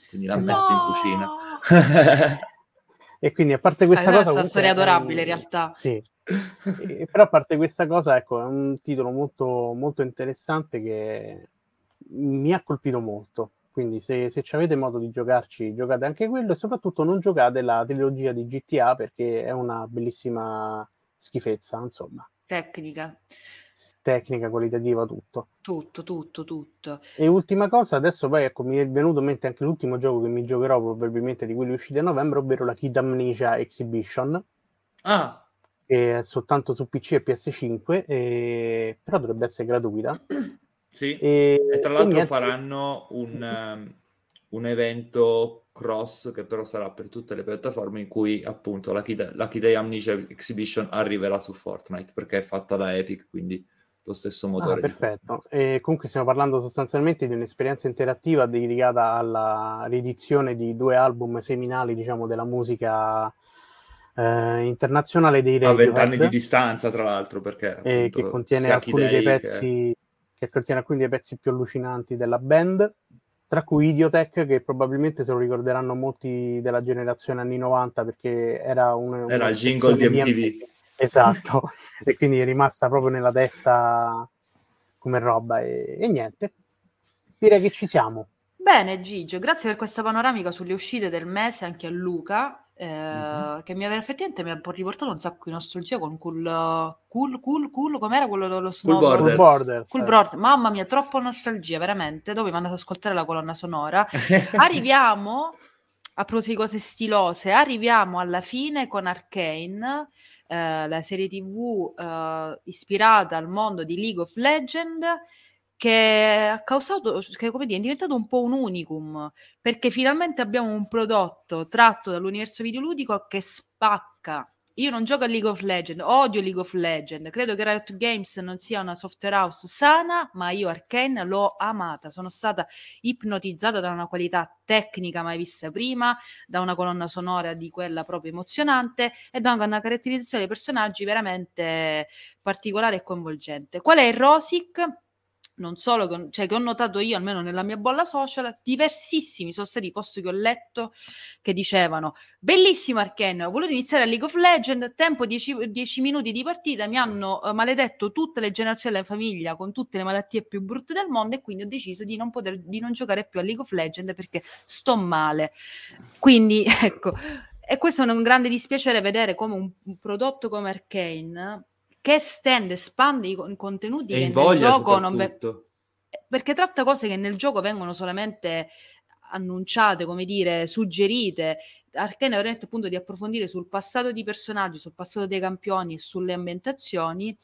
Quindi l'ha Esatto. messo in No! cucina. *laughs* E quindi a parte questa Ah, cosa... questa comunque storia è adorabile, in realtà. Sì. *laughs* E- però a parte questa cosa, ecco, è un titolo molto, molto interessante che mi ha colpito molto. Quindi se, se ci avete modo di giocarci, giocate anche quello e soprattutto non giocate la trilogia di GTA perché è una bellissima schifezza, insomma, Tecnica, tecnica, qualitativa, tutto. tutto, tutto, tutto. E ultima cosa, adesso poi ecco, mi è venuto in mente anche l'ultimo gioco che mi giocherò probabilmente di quelli usciti a novembre, ovvero la Kid Amnesia Exhibition. ah, che è soltanto su PC e PS5, e... però dovrebbe essere gratuita. *clears throat* Sì, e, e tra l'altro e faranno un, um, *clears throat* un, evento cross che però sarà per tutte le piattaforme in cui appunto la Key Day Amnesia Exhibition arriverà su Fortnite perché è fatta da Epic, quindi lo stesso motore. Ah, perfetto. E comunque stiamo parlando sostanzialmente di un'esperienza interattiva dedicata alla riedizione di due album seminali, diciamo, della musica eh, internazionale dei Radiohead. A vent'anni di distanza, tra l'altro, perché appunto, che contiene alcuni dei pezzi che... che... contiene alcuni dei pezzi più allucinanti della band, tra cui Idiotech, che probabilmente se lo ricorderanno molti della generazione anni 90 perché era un era il jingle di MTV. MTV Esatto, *laughs* e quindi è rimasta proprio nella testa come roba e, e niente. Direi che ci siamo. Bene Gigio, grazie per questa panoramica sulle uscite del mese anche a Luca, eh, mm-hmm. che mi aveva effettivamente mi ha riportato un sacco di nostalgia con cool, cool, cool, cool com'era quello dello Snow? Cool Borders. Cool. Cool Borders. Mamma mia, troppo nostalgia, veramente. Dove mi andate ad ascoltare la colonna sonora. arriviamo, a proposito di cose stilose, arriviamo alla fine con Arcane eh, la serie tv eh, ispirata al mondo di League of Legends che ha causato, che come dire, è diventato un po' un unicum, perché finalmente abbiamo un prodotto tratto dall'universo videoludico che spacca io non gioco a League of Legends, odio League of Legends, credo che Riot Games non sia una software house sana, ma io Arkane l'ho amata, sono stata ipnotizzata da una qualità tecnica mai vista prima, da una colonna sonora di quella proprio emozionante e da una caratterizzazione dei personaggi veramente particolare e coinvolgente. Qual è il Rosic? Non solo che, cioè, che ho notato io, almeno nella mia bolla social, diversissimi sono stati i post che ho letto che dicevano bellissimo Arkane, ho voluto iniziare a League of Legends, tempo 10 minuti di partita, mi hanno uh, maledetto tutte le generazioni della famiglia con tutte le malattie più brutte del mondo e quindi ho deciso di non, poter, di non giocare più a League of Legends perché sto male. Quindi *laughs* ecco, e questo è un grande dispiacere vedere come un, un prodotto come Arkane che estende, espande i contenuti e che nel gioco non vengono. Perché tratta cose che nel gioco vengono solamente annunciate, come dire, suggerite. Arcane veramente appunto di approfondire sul passato di personaggi, sul passato dei campioni e sulle ambientazioni.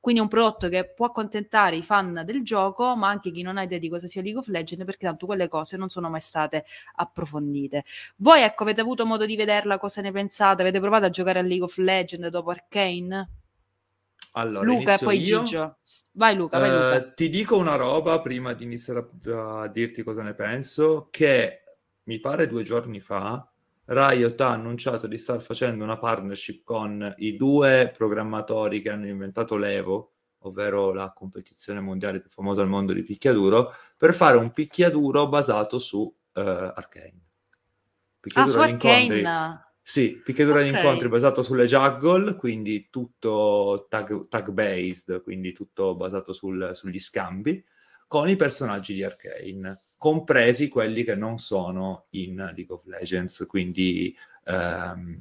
Quindi è un prodotto che può accontentare i fan del gioco, ma anche chi non ha idea di cosa sia League of Legends, perché tanto quelle cose non sono mai state approfondite. Voi, ecco, avete avuto modo di vederla, cosa ne pensate? Avete provato a giocare a League of Legends dopo Arcane? Allora, Luca e poi io. Gigio. Vai Luca, vai Luca. Uh, ti dico una roba prima di iniziare a, a, dirti cosa ne penso, che mi pare due giorni fa Riot ha annunciato di star facendo una partnership con i due programmatori che hanno inventato l'Evo, ovvero la competizione mondiale più famosa al mondo di picchiaduro, per fare un picchiaduro basato su uh, Arcane. Picchiaduro ah, su Arcane? Sì, picchiadura okay. di incontri basato sulle juggle, quindi tutto tag, tag based, quindi tutto basato sul, sugli scambi, con i personaggi di Arcane, compresi quelli che non sono in League of Legends, quindi ehm,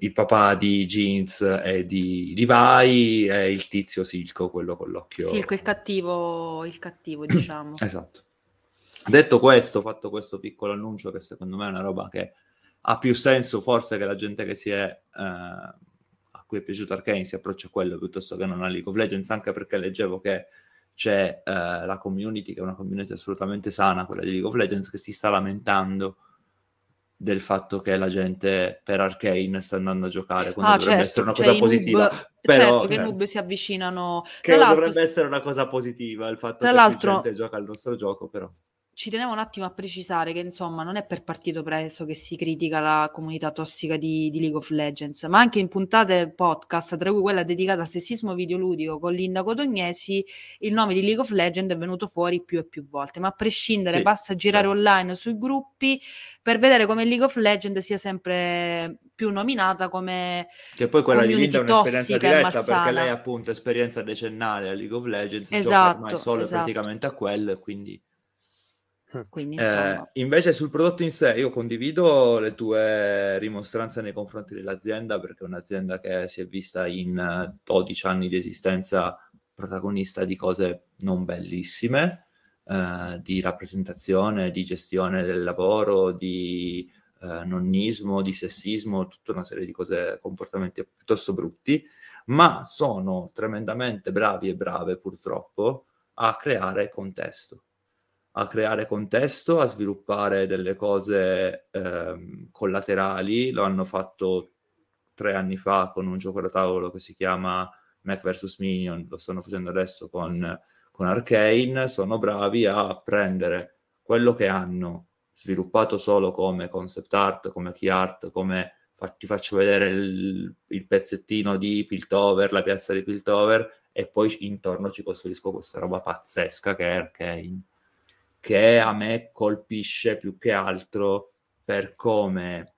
il papà di Jeans e di Levi e il tizio Silco, quello con l'occhio... Silco, il cattivo, il cattivo diciamo. *clears throat* esatto. Detto questo, fatto questo piccolo annuncio che secondo me è una roba che ha più senso forse che la gente che si è eh, a cui è piaciuto Arcane si approccia a quello piuttosto che non a League of Legends anche perché leggevo che c'è eh, la community che è una community assolutamente sana quella di League of Legends che si sta lamentando del fatto che la gente per Arcane sta andando a giocare quando ah, dovrebbe certo, essere una cosa positiva. noob, però certo che i noob si avvicinano. Che dovrebbe essere una cosa positiva il fatto che la gente gioca al nostro gioco però ci tenevo un attimo a precisare che insomma non è per partito preso che si critica la comunità tossica di, di, League of Legends, ma anche in puntate podcast, tra cui quella dedicata al sessismo videoludico con Linda Cotognesi, il nome di League of Legends è venuto fuori più e più volte. Ma a prescindere, sì, basta girare certo. online sui gruppi per vedere come League of Legends sia sempre più nominata come che poi quella di Linda è un'esperienza diretta perché lei appunto esperienza decennale a League of Legends esatto, gioca ormai solo esatto. praticamente a quello quindi Hm. Quindi, eh, invece sul prodotto in sé io condivido le tue rimostranze nei confronti dell'azienda perché è un'azienda che si è vista in 12 anni di esistenza protagonista di cose non bellissime, eh, di rappresentazione, di gestione del lavoro, di eh, nonnismo, di sessismo, tutta una serie di cose, comportamenti piuttosto brutti, ma sono tremendamente bravi e brave purtroppo a creare contesto, a creare contesto, a sviluppare delle cose ehm, collaterali. Lo hanno fatto tre anni fa con un gioco da tavolo che si chiama Mac vs Minion, lo stanno facendo adesso con, con Arcane. Sono bravi a prendere quello che hanno sviluppato solo come concept art, come key art, come ti faccio vedere il, il, pezzettino di Piltover, la piazza di Piltover, e poi intorno ci costruisco questa roba pazzesca che è Arcane, che a me colpisce più che altro per come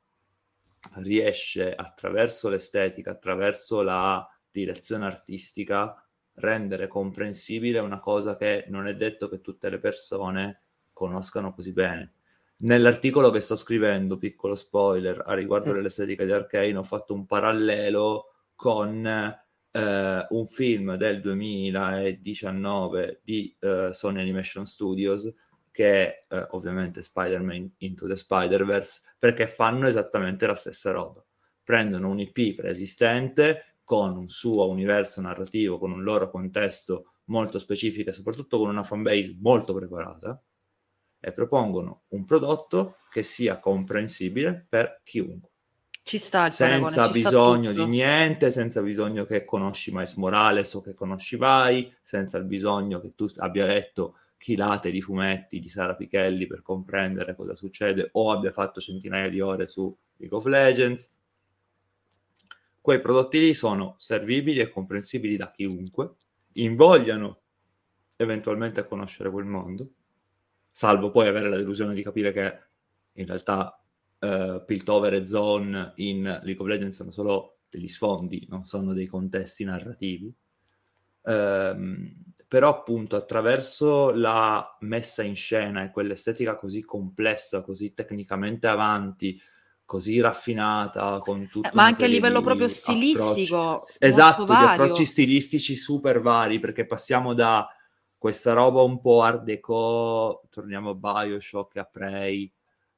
riesce attraverso l'estetica, attraverso la direzione artistica, rendere comprensibile una cosa che non è detto che tutte le persone conoscano così bene Nell'articolo che sto scrivendo, piccolo spoiler, a riguardo mm. dell'estetica di Arcane, ho fatto un parallelo con eh, un film del 2019 di eh, Sony Animation Studios che è eh, ovviamente Spider-Man Into the Spider-Verse perché fanno esattamente la stessa roba. Prendono un IP preesistente con un suo universo narrativo, con un loro contesto molto specifico e soprattutto con una fanbase molto preparata e propongono un prodotto che sia comprensibile per chiunque. Ci sta il senza paragone, bisogno di niente, senza bisogno che conosci Miles Morales o che conosci Vai, senza il bisogno che tu abbia letto chilate di fumetti di Sara Pichelli per comprendere cosa succede o abbia fatto centinaia di ore su League of Legends. Quei prodotti lì sono servibili e comprensibili da chiunque, invogliano eventualmente a conoscere quel mondo salvo poi avere la delusione di capire che in realtà uh, Piltover e Zone in League of Legends sono solo degli sfondi, non sono dei contesti narrativi. Um, però appunto attraverso la messa in scena e quell'estetica così complessa, così tecnicamente avanti, così raffinata, con tutto... Eh, ma anche a livello proprio stilistico. Approcci, esatto, di approcci stilistici super vari, perché passiamo da questa roba un po' art deco, torniamo a Bioshock, a Prey.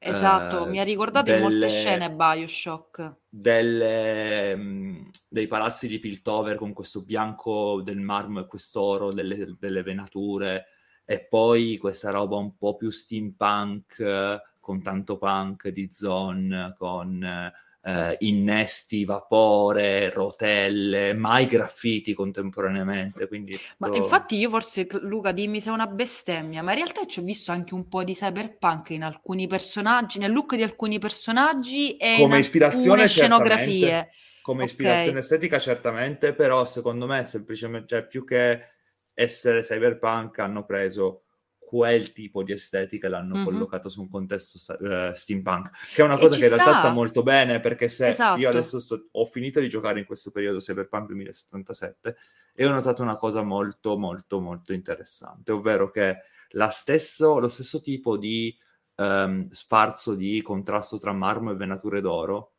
Esatto, eh, mi ha ricordato delle, in molte scene Bioshock. Delle, mh, mm, dei palazzi di Piltover con questo bianco del marmo e quest'oro delle, delle venature e poi questa roba un po' più steampunk con tanto punk di Zone, con eh, innesti, vapore, rotelle, mai graffiti contemporaneamente. Quindi ma tutto... infatti io forse, Luca, dimmi se è una bestemmia, ma in realtà ci ho visto anche un po' di cyberpunk in alcuni personaggi, nel look di alcuni personaggi e come ispirazione scenografie. Come ispirazione okay. estetica certamente, però secondo me semplicemente, cioè, più che essere cyberpunk hanno preso quel tipo di estetica l'hanno mm-hmm. collocato su un contesto uh, steampunk, che è una cosa che in sta. realtà sta molto bene, perché se esatto. io adesso sto, ho finito di giocare in questo periodo Cyberpunk 2077 e ho notato una cosa molto molto molto interessante, ovvero che stesso, lo stesso tipo di um, sfarzo di contrasto tra marmo e venature d'oro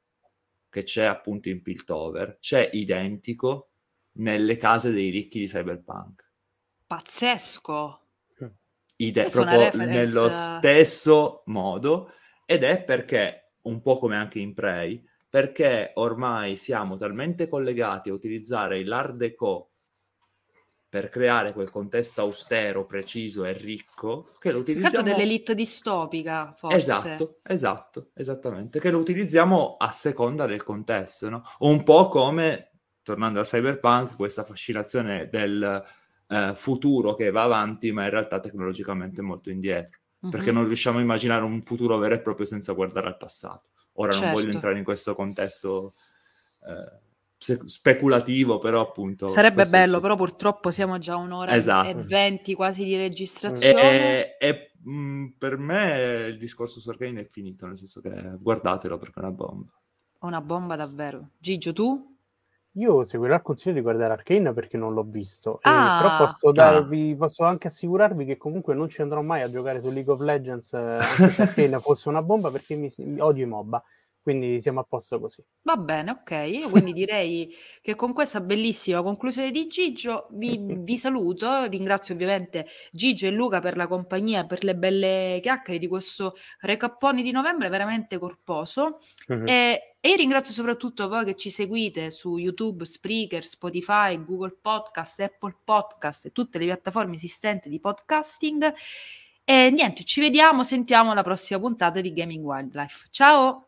che c'è appunto in Piltover, c'è identico nelle case dei ricchi di Cyberpunk. Pazzesco! Ide- proprio nello stesso modo ed è perché, un po' come anche in Prey, perché ormai siamo talmente collegati a utilizzare l'art deco per creare quel contesto austero, preciso e ricco che lo utilizziamo... Il dell'elite distopica, forse. Esatto, esatto, esattamente, che lo utilizziamo a seconda del contesto, no? Un po' come, tornando a Cyberpunk, questa fascinazione del eh, futuro che va avanti, ma in realtà tecnologicamente molto indietro. Uh-huh. Perché non riusciamo a immaginare un futuro vero e proprio senza guardare al passato. Ora certo. non voglio certo. entrare in questo contesto eh, speculativo, però appunto... Sarebbe bello, sì. però purtroppo siamo già un'ora esatto. e venti quasi di registrazione. E, e mh, per me il discorso su Arcane è finito, nel senso che guardatelo perché è una bomba. Una bomba davvero. Gigio, tu? Io seguirò il consiglio di guardare Arcane perché non l'ho visto, ah, però posso, darvi, posso anche assicurarvi che comunque non ci andrò mai a giocare su League of Legends eh, anche se *laughs* Arcane fosse una bomba perché mi, mi odio i MOBA. Quindi siamo a posto così. Va bene, ok. Io quindi direi che con questa bellissima conclusione di Gigio vi, *laughs* vi, saluto. Ringrazio ovviamente Gigio e Luca per la compagnia, per le belle chiacchiere di questo recappone di novembre veramente corposo. Uh-huh. E, e io ringrazio soprattutto voi che ci seguite su YouTube, Spreaker, Spotify, Google Podcast, Apple Podcast e tutte le piattaforme esistenti di podcasting. E niente, ci vediamo, sentiamo alla prossima puntata di Gaming Wildlife. Ciao!